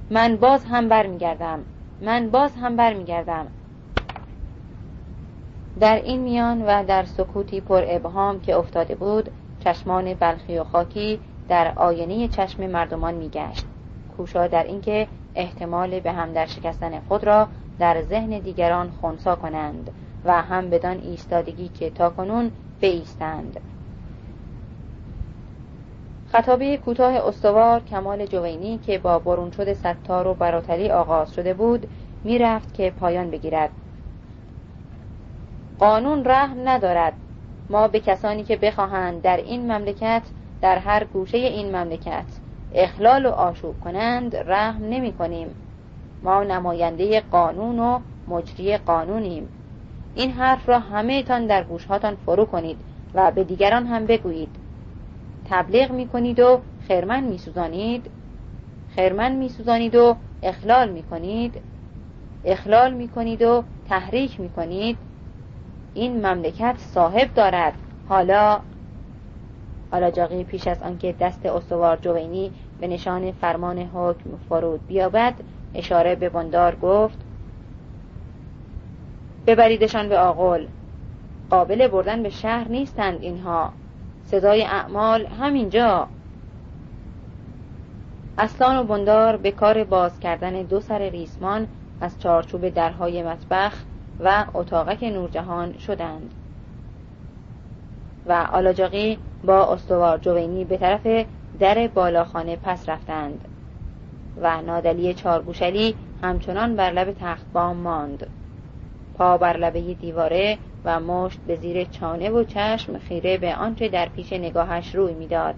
من باز هم برمیگردم. من باز هم برمیگردم. در این میان و در سکوتی پر ابهام که افتاده بود چشمان بلخی و خاکی در آینه چشم مردمان میگشت. کوشا در اینکه احتمال به هم در شکستن خود را در ذهن دیگران خونسا کنند و هم بدان ایستادگی که تا کنون بایستند خطابه کوتاه استوار کمال جوینی که با برون شد ستار و براتلی آغاز شده بود می‌رفت که پایان بگیرد. قانون رحم ندارد. ما به کسانی که بخواهند در این مملکت در هر گوشه این مملکت اخلال و آشوب کنند رحم نمی کنیم ما نماینده قانون و مجری قانونیم. این حرف را همه تان در گوشهاتان فرو کنید و به دیگران هم بگویید. تبلیغ می کنید و خرمن می سوزانید خرمن می سوزانید و اخلال می کنید اخلال می کنید و تحریک می کنید این مملکت صاحب دارد. حالا آلاجاقی پیش از آنکه دست استوار جوینی به نشان فرمان حکم فرود بیابد اشاره به بندار گفت ببریدشان به آقل قابل بردن به شهر نیستند اینها. صدای اعمال همینجا. اسلان و بندار به کار باز کردن دو سر ریسمان از چارچوب درهای مطبخ و اتاقک نورجهان شدند. و آلاجاقی با استوار جوینی به طرف در بالاخانه پس رفتند. و نادلی چارگوشلی همچنان بر لب تخت بام ماند. پا بر لبه دیواره و مشت به زیر چانه و چشم خیره به آنچه در پیش نگاهش روی می‌داد.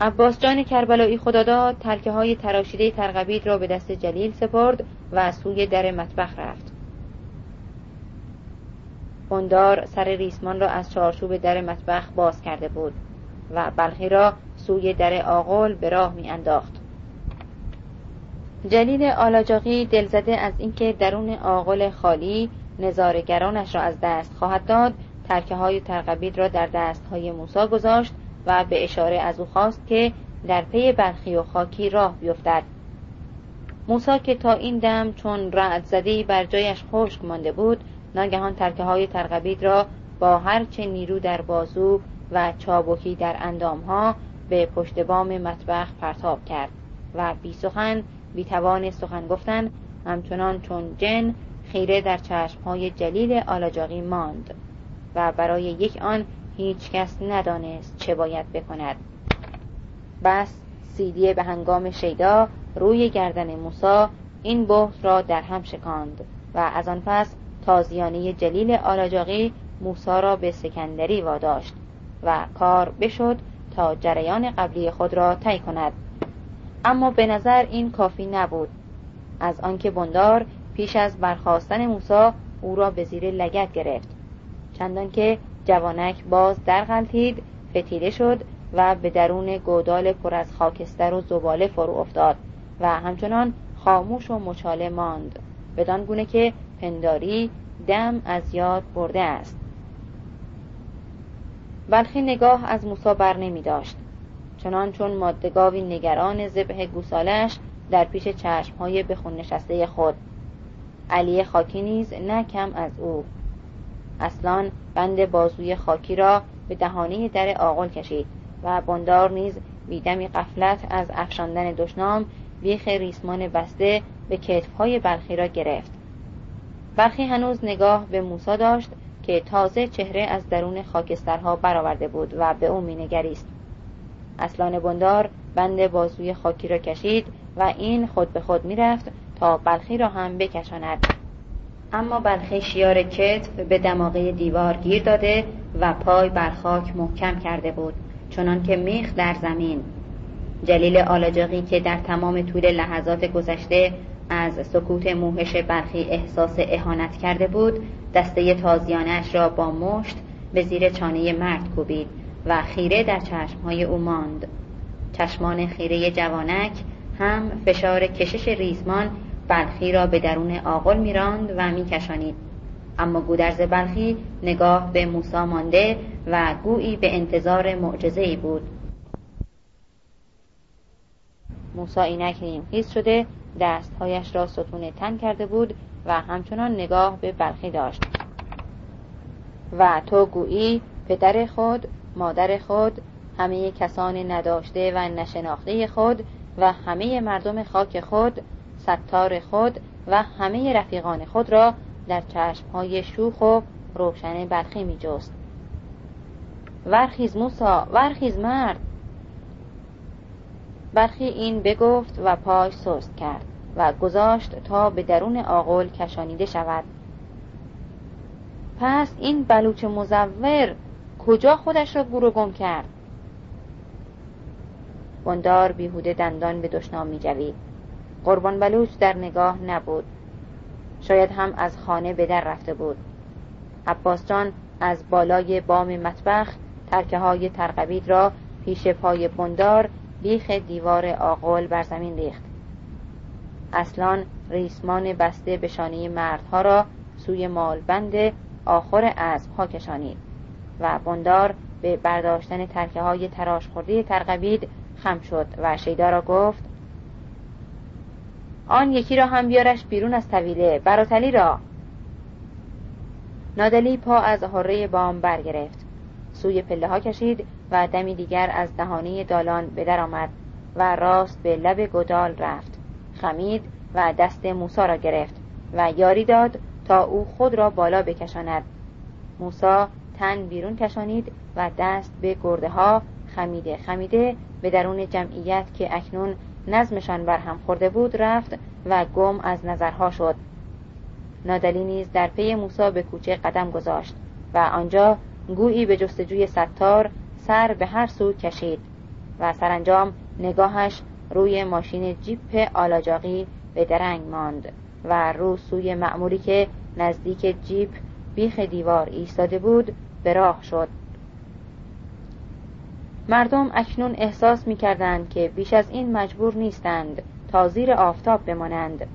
عباس جان کربلایی خداداد تلکه های تراشیده ترغبید را به دست جلیل سپرد و سوی در مطبخ رفت. بندار سر ریسمان را از چارچوب در مطبخ باز کرده بود و بلخی را سوی در آقل به راه می انداخت جلیل آلاجاقی دلزده از اینکه درون آقل خالی نظارگرانش را از دست خواهد داد ترکه های ترقبید را در دست های موسا گذاشت و به اشاره از او خواست که در پی برخی و خاکی راه بیفتد. موسا که تا این دم چون رعد زدهی بر جایش خشک مانده بود ناگهان ترکه های ترقبید را با هرچه نیرو در بازو و چابکی در اندامها به پشت بام مطبخ پرتاب کرد و بی سخن بی توان سخن گفتن همچنان چون جن خیره در چشمهای جلیل آلاجاقی ماند و برای یک آن هیچ کس ندانست چه باید بکند. بس سیدیه به هنگام شیدا روی گردن موسا این بحث را در هم شکاند و از آن پس تازیانه جلیل آلاجاقی موسا را به سکندری واداشت و کار بشد تا جریان قبلی خود را طی کند. اما به نظر این کافی نبود. از آنکه بندار پیش از برخواستن موسی او را به زیر لگت گرفت. چندان که جوانک باز در غلطید فتیله شد و به درون گودال پر از خاکستر و زباله فرو افتاد و همچنان خاموش و مچاله ماند. بدان گونه که پنداری دم از یاد برده است. بلخی نگاه از موسا بر نمی داشت. چنان چون مادگاوی نگران زبه گوسالش در پیش چشمهای به خون نشسته خود. علی خاکی نیز نه کم از او. اصلان بند بازوی خاکی را به دهانه در آقل کشید و بندار نیز بیدمی قفلت از افشاندن دشنام بیخ ریسمان بسته به کتفهای بلخی را گرفت. برخی هنوز نگاه به موسا داشت که تازه چهره از درون خاکسترها برآورده بود و به او مینگریست. اصلان بندار بند بازوی خاکی را کشید و این خود به خود می‌رفت تا بلخی را هم بکشاند. اما بلخی شیار کتف به دماغه دیوار گیر داده و پای بر خاک محکم کرده بود چنان که میخ در زمین. جلیل آلاجاقی که در تمام طول لحظات گذشته از سکوت موهش برخی احساس اهانت کرده بود دسته تازیانش را با مشت به زیر چانه مرد کوبید و خیره در چشمهای او ماند. چشمان خیره جوانک هم فشار کشش ریزمان بلخی را به درون آقل میراند و میکشانید. اما گودرز بلخی نگاه به موسا مانده و گویی به انتظار معجزه بود. موسا اینک نیمخیز شده دستهایش را ستون تن کرده بود و همچنان نگاه به بلخی داشت. و تو گویی پدر خود مادر خود همه کسان نداشته و نشناخته خود و همه مردم خاک خود ستار خود و همه رفیقان خود را در چشمهای شوخ و روشن بلخی می جست ورخیز موسا ورخیز مرد! برخی این بگفت و پاش سست کرد و گذاشت تا به درون آغل کشانیده شود. پس این بلوچ مزور کجا خودش را گور گم کرد؟ بندار بیهوده دندان به دشنام می جوید قربان بلوچ در نگاه نبود. شاید هم از خانه به در رفته بود. عباس جان از بالای بام مطبخ ترکه های ترقبید را پیش پای بندار بیخ دیوار آقل بر زمین ریخت. اصلان ریسمان بسته به شانه مردها را سوی مالبند آخر اسبها کشانید و بندار به برداشتن ترکه های تراش خورده ترقبید خم شد و شیدا را گفت آن یکی را هم بیارش بیرون از طویله براتلی را. نادلی پا از حره بام برگرفت. سوی پله ها کشید و دمی دیگر از دهانه دالان به در آمد و راست به لب گدال رفت. خمید و دست موسا را گرفت و یاری داد تا او خود را بالا بکشاند. موسا تن بیرون کشانید و دست به گرده ها خمیده خمیده به درون جمعیت که اکنون نظمشان بر هم خورده بود رفت و گم از نظرها شد. نادلی نیز در پی موسا به کوچه قدم گذاشت و آنجا گویی به جستجوی ستار سر به هر سو کشید و سرانجام نگاهش روی ماشین جیپ آلاجاقی به درنگ ماند و رو سوی معمولی که نزدیک جیپ بیخ دیوار ایستاده بود به راه شد. مردم اکنون احساس می کردند که بیش از این مجبور نیستند تا زیر آفتاب بمانند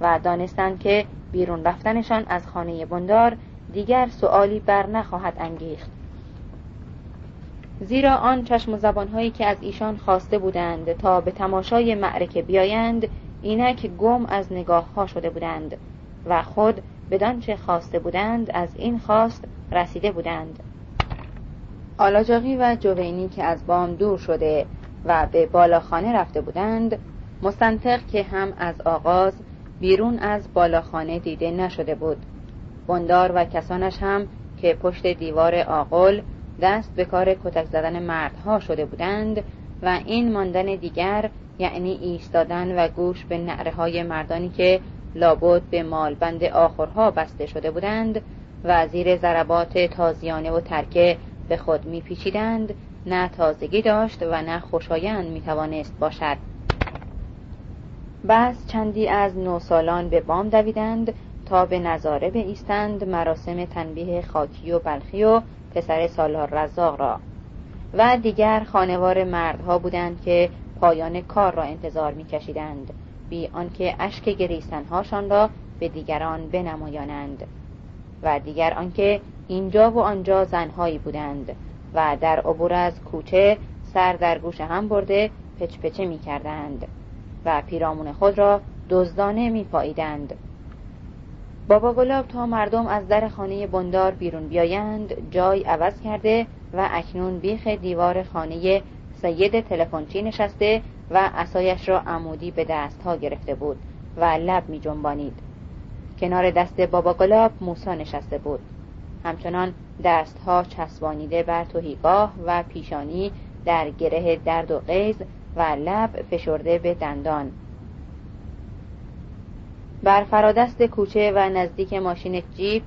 و دانستند که بیرون رفتنشان از خانه بندار دیگر سؤالی بر نخواهد انگیخت. زیرا آن چشم و زبانهایی که از ایشان خواسته بودند تا به تماشای معرکه بیایند اینک گم از نگاه ها شده بودند و خود بدانچه خواسته بودند از این خواست رسیده بودند. آلاجاقی و جوینی که از بام دور شده و به بالاخانه رفته بودند مستنطق که هم از آغاز بیرون از بالاخانه دیده نشده بود. بندار و کسانش هم که پشت دیوار آقل دست به کار کتک زدن مردها شده بودند و این ماندن دیگر یعنی ایستادن و گوش به نعره های مردانی که لابد به مالبند آخرها بسته شده بودند و زیر ضربات تازیانه و ترکه به خود میپیچیدند نه تازگی داشت و نه خوشایند می‌توانست باشد. بس چندی از نوسالان به بام دویدند تا به نظاره ایستند مراسم تنبیه خاکی و بلخی و پسر سالار رزاق را و دیگر خانوار مردها بودند که پایان کار را انتظار میکشیدند بی آنکه اشک گریستنهاشان را به دیگران بنمایانند و دیگر آنکه اینجا و آنجا زنهایی بودند و در عبور از کوچه سر در گوش هم برده پچپچه می کردند و پیرامون خود را دزدانه می پاییدند. بابا گلاب تا مردم از در خانه بندار بیرون بیایند جای عوض کرده و اکنون بیخ دیوار خانه سید تلفنچی نشسته و اسایش را عمودی به دستها گرفته بود و لب می جنبانید. کنار دست بابا گلاب موسا نشسته بود همچنان دستها چسبانیده بر توهیگاه و پیشانی در گره درد و قیز و لب فشرده به دندان بر فرادست کوچه و نزدیک ماشین جیپ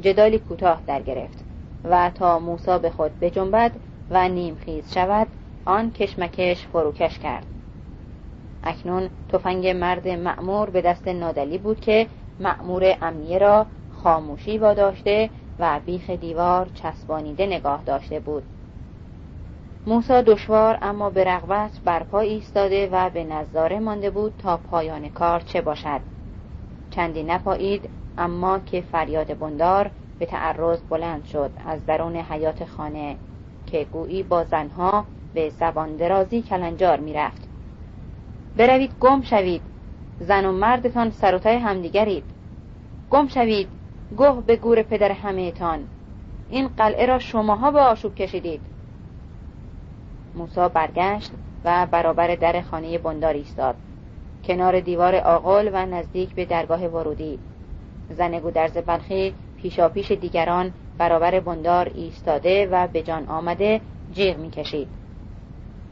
جدالی کوتاه در گرفت و تا موسا به خود بجنبد و نیمخیز شود آن کشمکش فروکش کرد. اکنون تفنگ مرد معمور به دست نادلی بود که معمور امنیه را خاموشی واداشته و بیخ دیوار چسبانیده نگاه داشته بود. موسا دشوار اما به رغبت برپا ایستاده و به نظاره مانده بود تا پایان کار چه باشد. چندی نپایید اما که فریاد بندار به تعرض بلند شد از درون حیات خانه که گویی با زنها به زبان درازی کلنجار می‌رفت. بروید گم شوید. زن و مردتان سروتای همدیگرید. گم شوید. گه به گور پدر همهتان. این قلعه را شماها به آشوب کشیدید. موسا برگشت و برابر در خانه بندار ایستاد. کنار دیوار آقل و نزدیک به درگاه ورودی. زن گودرز بلخی پیشا پیش دیگران برابر بندار ایستاده و به جان آمده جیغ می‌کشید.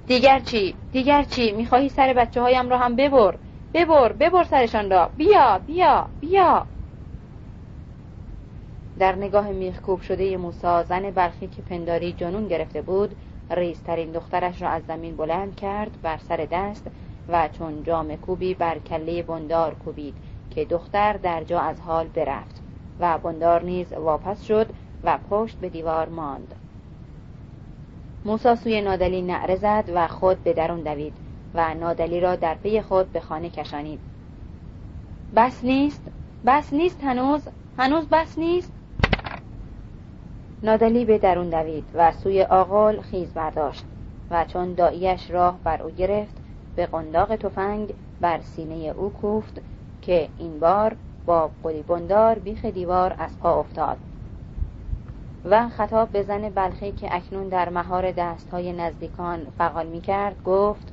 دیگر چی؟ دیگر چی؟ می‌خواهی سر بچه هایم را هم ببر. ببر ببر سرشان را. بیا بیا بیا. در نگاه میخکوب شده موسا زن برخی که پنداری جنون گرفته بود ریزترین دخترش را از زمین بلند کرد بر سر دست و چون جام کوبی بر کله بندار کوبید که دختر در جا از حال برفت و بندار نیز واپس شد و پشت به دیوار ماند. موسا سوی نادلی نعره زد و خود به درون دوید و نادلی را در پی خود به خانه کشانید. بس نیست؟ بس نیست هنوز؟ هنوز بس نیست؟ نادلی به درون دوید و سوی آقل خیز برداشت و چون داییش راه بر او گرفت به قنداق تفنگ بر سینه او کوفت که این بار با قلی بندار بیخ دیوار از پا افتاد. و خطاب به زن بلخی که اکنون در مهار دستهای نزدیکان فعال می کرد گفت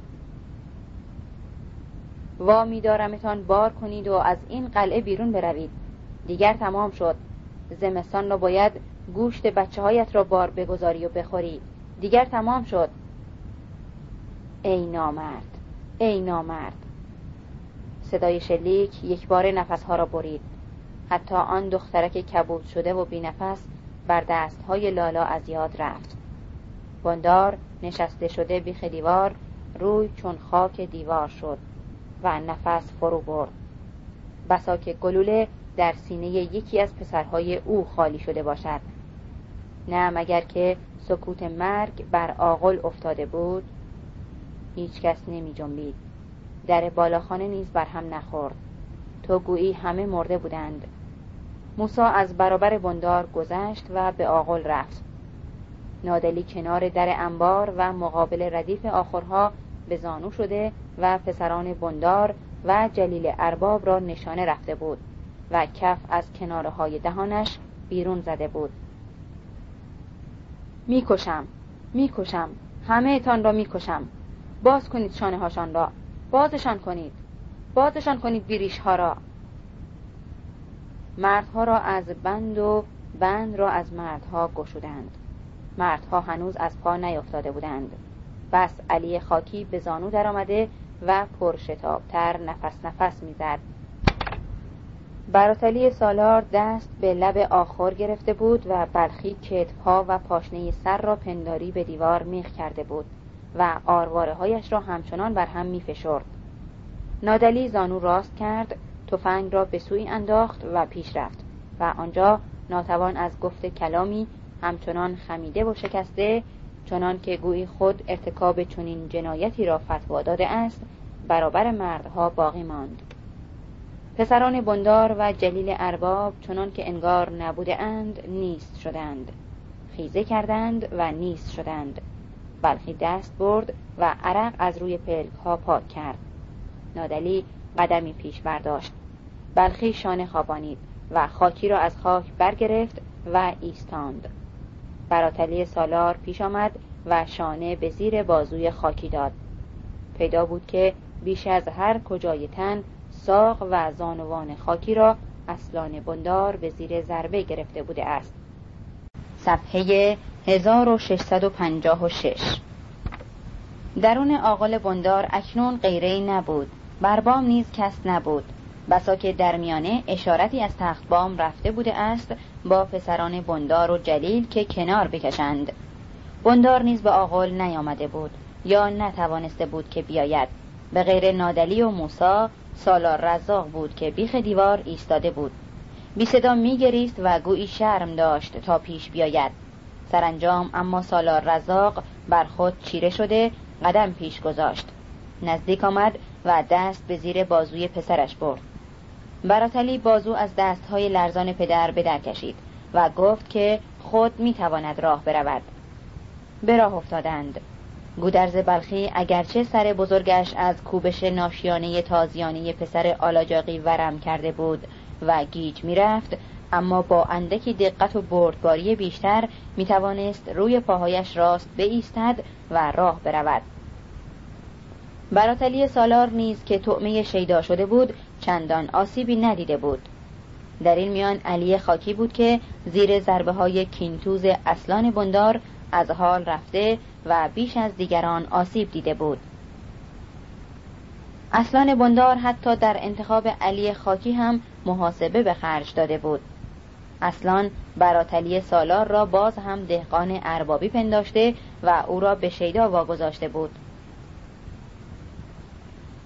وا میدارمتان بار کنید و از این قلعه بیرون بروید. دیگر تمام شد. زمستان را باید گوشت بچه هایت را بار بگذاری و بخوری. دیگر تمام شد. ای نامرد! ای نامرد. صدای شلیک یک بار نفسها را برید. حتی آن دخترک کبود شده و بینفس بر دستهای لالا از یاد رفت. بندار نشسته شده بیخ دیوار روی چون خاک دیوار شد و نفس فرو برد. بسا که گلوله در سینه یکی از پسرهای او خالی شده باشد. نه مگر که سکوت مرگ بر آقل افتاده بود؟ هیچ کس نمی جنبید در بالاخانه نیز بر هم نخورد. تو گویی همه مرده بودند. موسا از برابر بندار گذشت و به آقل رفت. نادلی کنار در انبار و مقابل ردیف آخرها به زانو شده و پسران بندار و جلیل ارباب را نشانه رفته بود و کف از کناره های دهانش بیرون زده بود. می‌کشم می‌کشم همه تان را می‌کشم. باز کنید شانه هاشان را. بازشان کنید. بازشان کنید بیریش ها را. مردها را از بند و بند را از مردها گشودند. مردها هنوز از پا نیفتاده بودند. بس علی خاکی به زانو درآمده و پرشتابتر نفس نفس می‌زد. براتلی سالار دست به لب آخر گرفته بود و بلخی کتپا و پاشنه سر را پنداری به دیوار میخ کرده بود. و آرواره هایش را همچنان بر هم میفشرد. نادلی زانو راست کرد تفنگ را به سوی انداخت و پیش رفت و آنجا ناتوان از گفت کلامی همچنان خمیده و شکسته چنان که گویی خود ارتکاب چنین جنایتی را فتوا داده است برابر مردها باقی ماند. پسران بندار و جلیل ارباب چنان که انگار نبوده اند نیست شدند خیزه کردند و نیست شدند بلخی دست برد و عرق از روی پلک ها پاک کرد. نادلی قدمی پیش برداشت. بلخی شانه خوابانید و خاکی را از خاک برگرفت و ایستاند. براتلی سالار پیش آمد و شانه به زیر بازوی خاکی داد. پیدا بود که بیش از هر کجای تن ساق و زانوان خاکی را اصلان بندار به زیر ضربه گرفته بوده است. صفحه 1656 درون آقل بندار اکنون غیره نبود. بربام نیز کس نبود. بسا که در میانه اشارتی از تخت بام رفته بوده است با پسران بندار و جلیل که کنار بکشند. بندار نیز به آقل نیامده بود یا نتوانسته بود که بیاید. به غیر نادلی و موسا سالار رزاق بود که بیخ دیوار ایستاده بود. بی صدا میگریست و گویی شرم داشت تا پیش بیاید. سرانجام اما سالار رزاق بر خود چیره شده قدم پیش گذاشت. نزدیک آمد و دست به زیر بازوی پسرش برد. براتلی بازو از دستهای لرزان پدر به در کشید و گفت که خود می‌تواند راه برود. به راه افتادند. گودرز بلخی اگرچه سر بزرگش از کوبش ناشیانه تازیانه پسر آلاجاقی ورم کرده بود و گیج می‌رفت اما با اندکی دقت و بردباری بیشتر می‌توانست روی پاهایش راست بایستد و راه برود. براتلی سالار نیز که طعمه شیدا شده بود چندان آسیبی ندیده بود. در این میان علی خاکی بود که زیر ضربه های کینتوز اصلان بندار از حال رفته و بیش از دیگران آسیب دیده بود. اصلان بندار حتی در انتخاب علی خاکی هم محاسبه به خرج داده بود. اصلان براتلی سالار را باز هم دهقان اربابی پنداشته و او را به شیدا واگذاشته بود.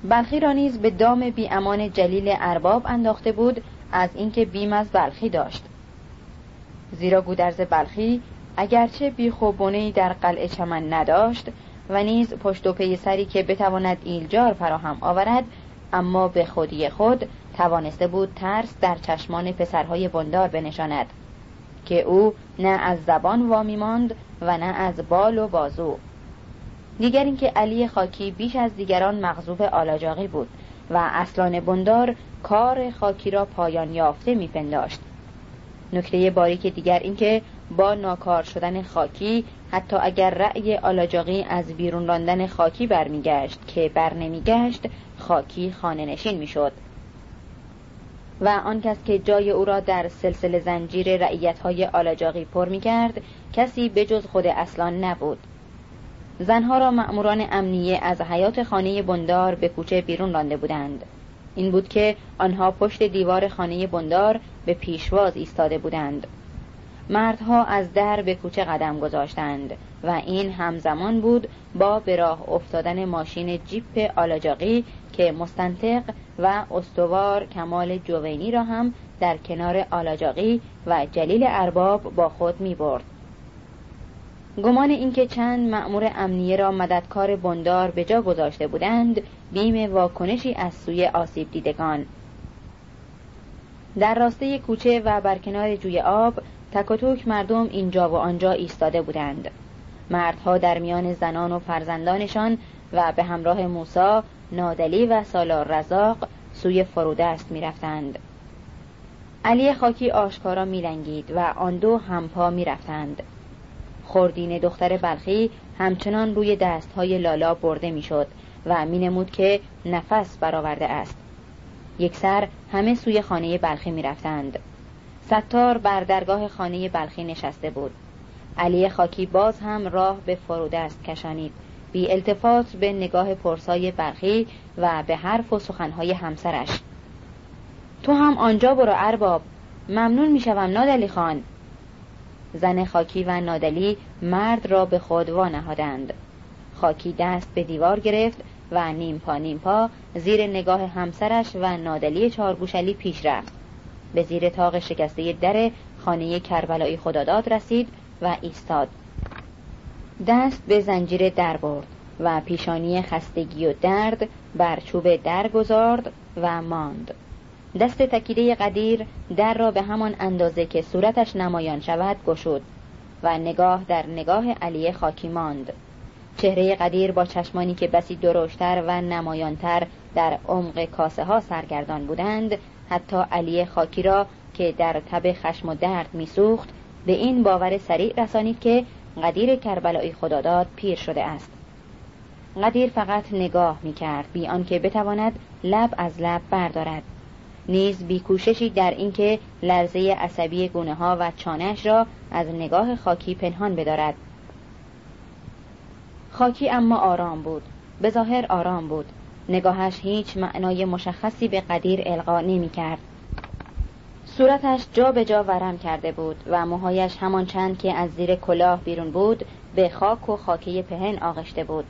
بلخی را نیز به دام بی امان جلیل ارباب انداخته بود از اینکه بیم از بلخی داشت. زیرا گودرز بلخی اگرچه بیخوبونهی در قلعه چمن نداشت و نیز پشت و پی سری که بتواند ایلجار فراهم آورد اما به خودی خود توانسته بود ترس در چشمان پسرهای بندار بنشاند که او نه از زبان وامی ماند و نه از بال و بازو. دیگر اینکه علی خاکی بیش از دیگران مغزوب آلاجاقی بود و اصلان بندار کار خاکی را پایان یافته میپنداشت. نکته باریک دیگر اینکه با ناکار شدن خاکی حتی اگر رأی آلاجاقی از بیرون راندن خاکی برمیگشت که بر نمیگشت خاکی خانه نشین می‌شد. و آن کس که جای او را در سلسله زنجیر رعیت های آلاجاقی پر می کرد کسی بجز خود اصلان نبود. زنها را مأموران امنیه از حیات خانه بندار به کوچه بیرون رانده بودند. این بود که آنها پشت دیوار خانه بندار به پیشواز ایستاده بودند. مردها از در به کوچه قدم گذاشتند و این همزمان بود با به راه افتادن ماشین جیپ آلاجاقی که مستنطق و استوار کمال جوینی را هم در کنار آلاجاقی و جلیل ارباب با می می‌برد. گمان اینکه چند مأمور امنیه را مددکار بندار به جا گذاشته بودند بیم واکنشی از سوی آسیب دیدگان. در راسته کوچه و بر کنار جوی آب تک مردم اینجا و آنجا ایستاده بودند. مردها در میان زنان و فرزندانشان و به همراه موسا نادلی و سالار رزاق سوی فرودست می‌رفتند. علی خاکی آشکارا میلنگید و آن دو همپا می‌رفتند. خوردین دختر بلخی همچنان روی دستهای لالا برده می‌شد و مینمود که نفس برآورده است. یک سر همه سوی خانه بلخی می‌رفتند. ستار بر درگاه خانه بلخی نشسته بود. علی خاکی باز هم راه به فرودست کشانید. بی التفات به نگاه پرسای بلخی و به حرف و سخنهای همسرش. تو هم آنجا برو ارباب. ممنون می‌شوم نادلی خان. زن خاکی و نادلی مرد را به خود وانهادند. خاکی دست به دیوار گرفت و نیم پا نیم پا زیر نگاه همسرش و نادلی چارگوشلی پیش رفت. به زیر تاق شکسته در خانه کربلایی خداداد رسید و ایستاد. دست به زنجیر در برد و پیشانی خستگی و درد بر چوب در گذارد و ماند. دست تکیده قدیر در را به همان اندازه که صورتش نمایان شود گشود و نگاه در نگاه علی خاکی ماند. چهره قدیر با چشمانی که بسی درشتر و نمایانتر در عمق کاسه ها سرگردان بودند حتی علی خاکی را که در تب خشم و درد میسوخت به این باور سریع رسانید که قدیر کربلایی خداداد پیر شده است. قدیر فقط نگاه می کرد بی آنکه بتواند لب از لب بردارد. نیز بیکوششی در اینکه لرزه عصبی گونه ها و چانش را از نگاه خاکی پنهان بدارد. خاکی اما آرام بود. به ظاهر آرام بود. نگاهش هیچ معنای مشخصی به قدیر القا نمی کرد. صورتش جا به جا ورم کرده بود و موهایش همان چند که از زیر کلاه بیرون بود به خاک و خاکی پهن آغشته بود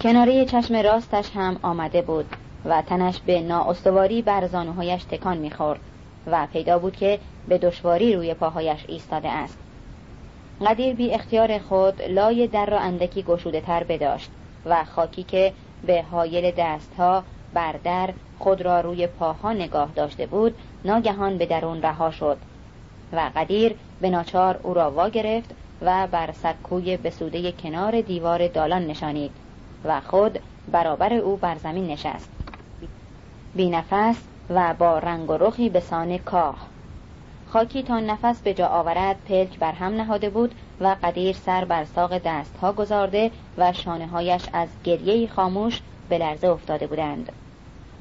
کناره چشم راستش هم آمده بود و تنش به نااستواری بر زانوهایش تکان می‌خورد و پیدا بود که به دشواری روی پاهایش ایستاده است قدیر بی اختیار خود لای در را اندکی گشوده تر بداشت و خاکی که به حایل دستها بر در خود را روی پاها نگاه داشته بود ناگهان به درون رها شد و قدیر به ناچار او را وا گرفت و بر سکوی بسوده کنار دیوار دالان نشانید و خود برابر او بر زمین نشست. بی نفس و با رنگ و رخی به سان کاه خاکی تا نفس به جا آورد پلک بر هم نهاده بود و قدیر سر بر ساق دستها گذارده و شانه هایش از گریه خاموش به لرزه افتاده بودند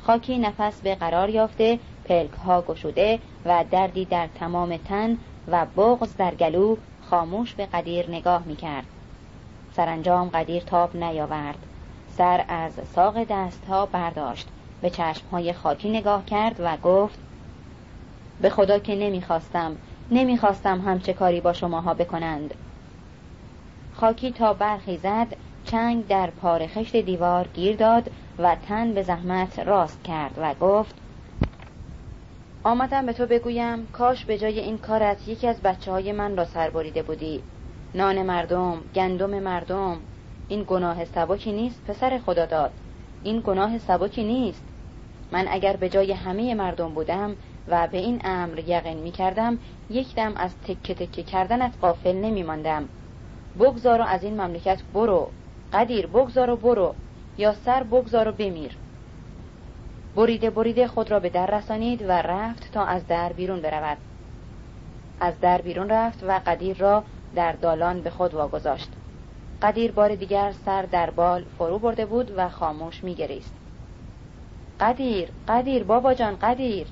خاکی نفس به قرار یافته پلک ها گشوده و دردی در تمام تن و بغز در گلو خاموش به قدیر نگاه می کرد. سرانجام قدیر تاب نیاورد. سر از ساق دستها برداشت. به چشمهای خاکی نگاه کرد و گفت به خدا که نمی‌خواستم نمی‌خواستم همچه کاری با شماها بکنند. خاکی تا برخیزد چنگ در پار خشت دیوار گیر داد و تن به زحمت راست کرد و گفت آمدم به تو بگویم کاش به جای این کارت یکی از بچه های من را سربریده بودی. نان مردم گندم مردم این گناه سبکی نیست پسر خدا داد. این گناه سبکی نیست. من اگر به جای همه مردم بودم و به این امر یقین می کردم یک دم از تکه تکه کردنت قافل نمی ماندم بگذار و از این مملکت برو. قدیر بگذار و برو. یا سر بگذار و بمیر. بریده بریده خود را به در رسانید و رفت تا از در بیرون برود. از در بیرون رفت و قدیر را در دالان به خود واگذاشت. قدیر بار دیگر سر در بال فرو برده بود و خاموش میگریست. قدیر قدیر بابا جان قدیر.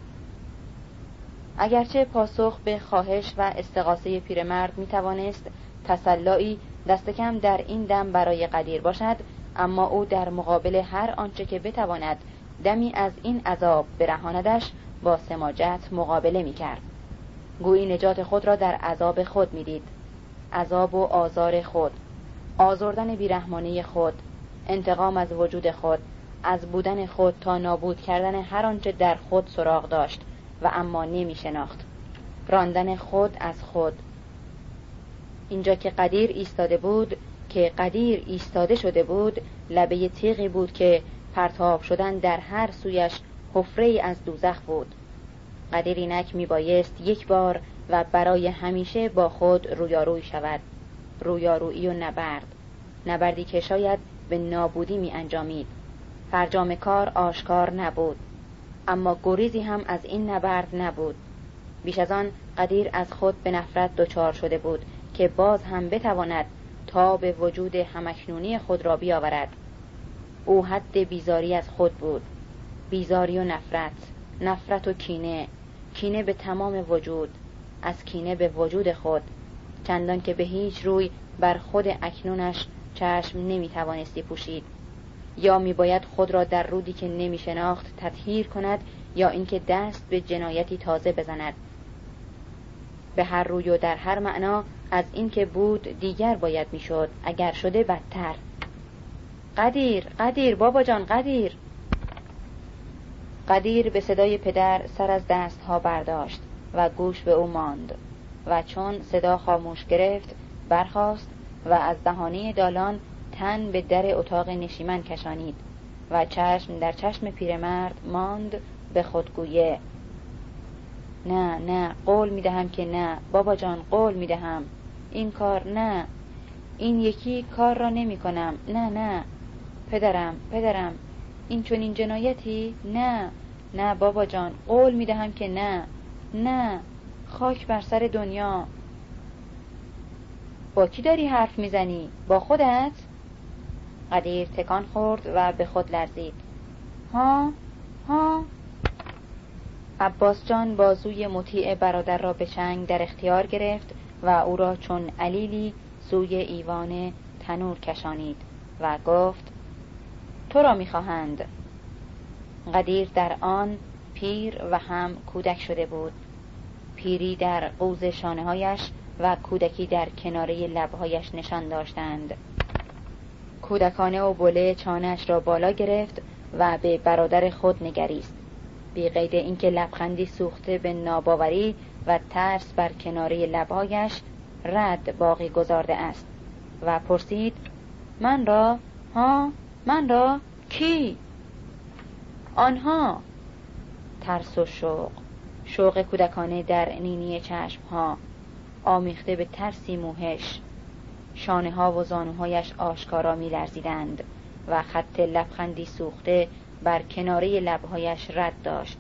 اگرچه پاسخ به خواهش و استقاسه پیرمرد می توانست تسلایی دست کم در این دم برای قدیر باشد اما او در مقابل هر آنچه که بتواند دمی از این عذاب برهاندش با سماجت مقابله می کرد گویی نجات خود را در عذاب خود می دید عذاب و آزار خود آزردن بیرحمانه خود انتقام از وجود خود از بودن خود تا نابود کردن هر آنچه در خود سراغ داشت. و اما نمی شناخت راندن خود از خود. اینجا که قدیر ایستاده بود که قدیر ایستاده شده بود لبه تیغی بود که پرتاب شدن در هر سویش حفره از دوزخ بود. قدیر اینک می بایست یک بار و برای همیشه با خود رویاروی شود. رویارویی و نبرد. نبردی که شاید به نابودی می انجامید فرجام کار آشکار نبود. اما گریزی هم از این نبرد نبود. بیش از آن قدیر از خود به نفرت دچار شده بود که باز هم بتواند تا به وجود همکنونی خود را بیاورد. او حد بیزاری از خود بود. بیزاری و نفرت نفرت و کینه کینه به تمام وجود از کینه به وجود خود چندان که به هیچ روی بر خود اکنونش چشم نمی توانستی پوشید. یا میباید خود را در رودی که نمی شناخت تطهیر کند یا اینکه دست به جنایتی تازه بزند. به هر روی و در هر معنا از اینکه بود دیگر باید می‌شد اگر شده بدتر. قدیر قدیر بابا جان قدیر. قدیر به صدای پدر سر از دستها برداشت و گوش به او ماند و چون صدا خاموش گرفت برخاست و از دهانه دالان تن به در اتاق نشیمن کشانید و چشم در چشم پیرمرد ماند به خودگویه. نه نه قول می‌دهم که نه. بابا جان قول می‌دهم. این کار نه. این یکی کار را نمی کنم نه نه. پدرم پدرم. این چون این جنایتی؟ نه. نه بابا جان. قول می‌دهم که نه. نه. خاک بر سر دنیا. با کی داری حرف می‌زنی؟ با خودت؟ قدیر تکان خورد و به خود لرزید. ها ها. عباس جان بازوی مطیع برادر را به چنگ در اختیار گرفت و او را چون علیلی سوی ایوان تنور کشانید و گفت تو را می‌خواهند. قدیر در آن پیر و هم کودک شده بود. پیری در قوز شانههایش و کودکی در کناره لبهایش نشان داشتند. کودکانه و بله چانهش را بالا گرفت و به برادر خود نگریست. بی قید اینکه لبخندی سوخته به ناباوری و ترس بر کناره لبهایش رد باقی گذارده است و پرسید من را؟ ها؟ من را؟ کی؟ آنها. ترس و شوق. شوق کودکانه در نینی چشم ها آمیخته به ترسی موهش. شانه ها و زانوهایش آشکارا می لرزیدند و خط لبخندی سوخته بر کناره لبهایش رد داشت.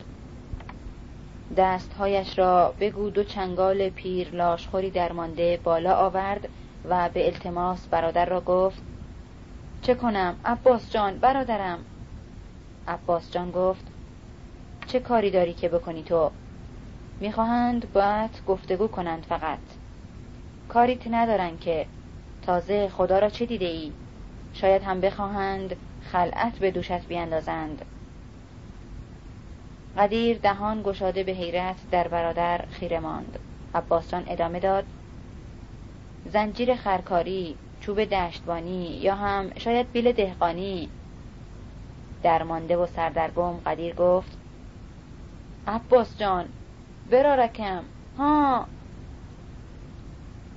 دستهایش را بگو دو چنگال پیر لاشخوری درمانده بالا آورد و به التماس برادر را گفت چه کنم؟ عباس جان برادرم. عباس جان گفت چه کاری داری که بکنی تو؟ می‌خواهند باید گفتگو کنند فقط. کاریت ندارن که تازه خدا را چه دیده ای؟ شاید هم بخواهند خلعت به دوشت بیندازند قدیر دهان گشاده به حیرت در برادر خیره ماند. عباس جان ادامه داد زنجیر خرکاری چوب دشتبانی یا هم شاید بیل دهقانی. درمانده و سردرگم قدیر گفت عباس جان برا رکم ها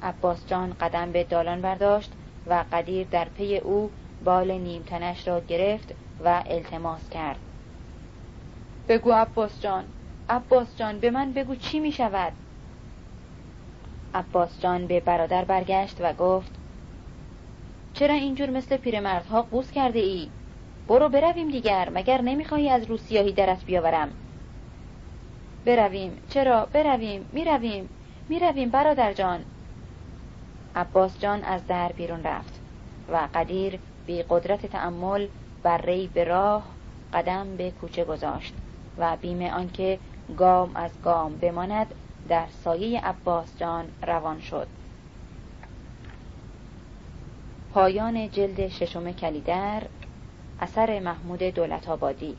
عباس جان قدم به دالان برداشت و قدیر در پی او بال نیمتنش را گرفت و التماس کرد. بگو عباس جان. عباس جان به من بگو چی می شود؟ عباس جان به برادر برگشت و گفت چرا اینجور مثل پیرمردها قوس کرده ای؟ برو برویم دیگر مگر نمی‌خواهی از روسیاهی درت بیاورم؟ برویم. چرا؟ برویم. می‌رویم. می‌رویم برادر جان. عباس جان از در بیرون رفت و قدیر بی قدرت تعمل بر ری به راه قدم به کوچه گذاشت و بیم آنکه گام از گام بماند در سایه عباس جان روان شد. پایان جلد ششم کلیدر اثر محمود دولت آبادی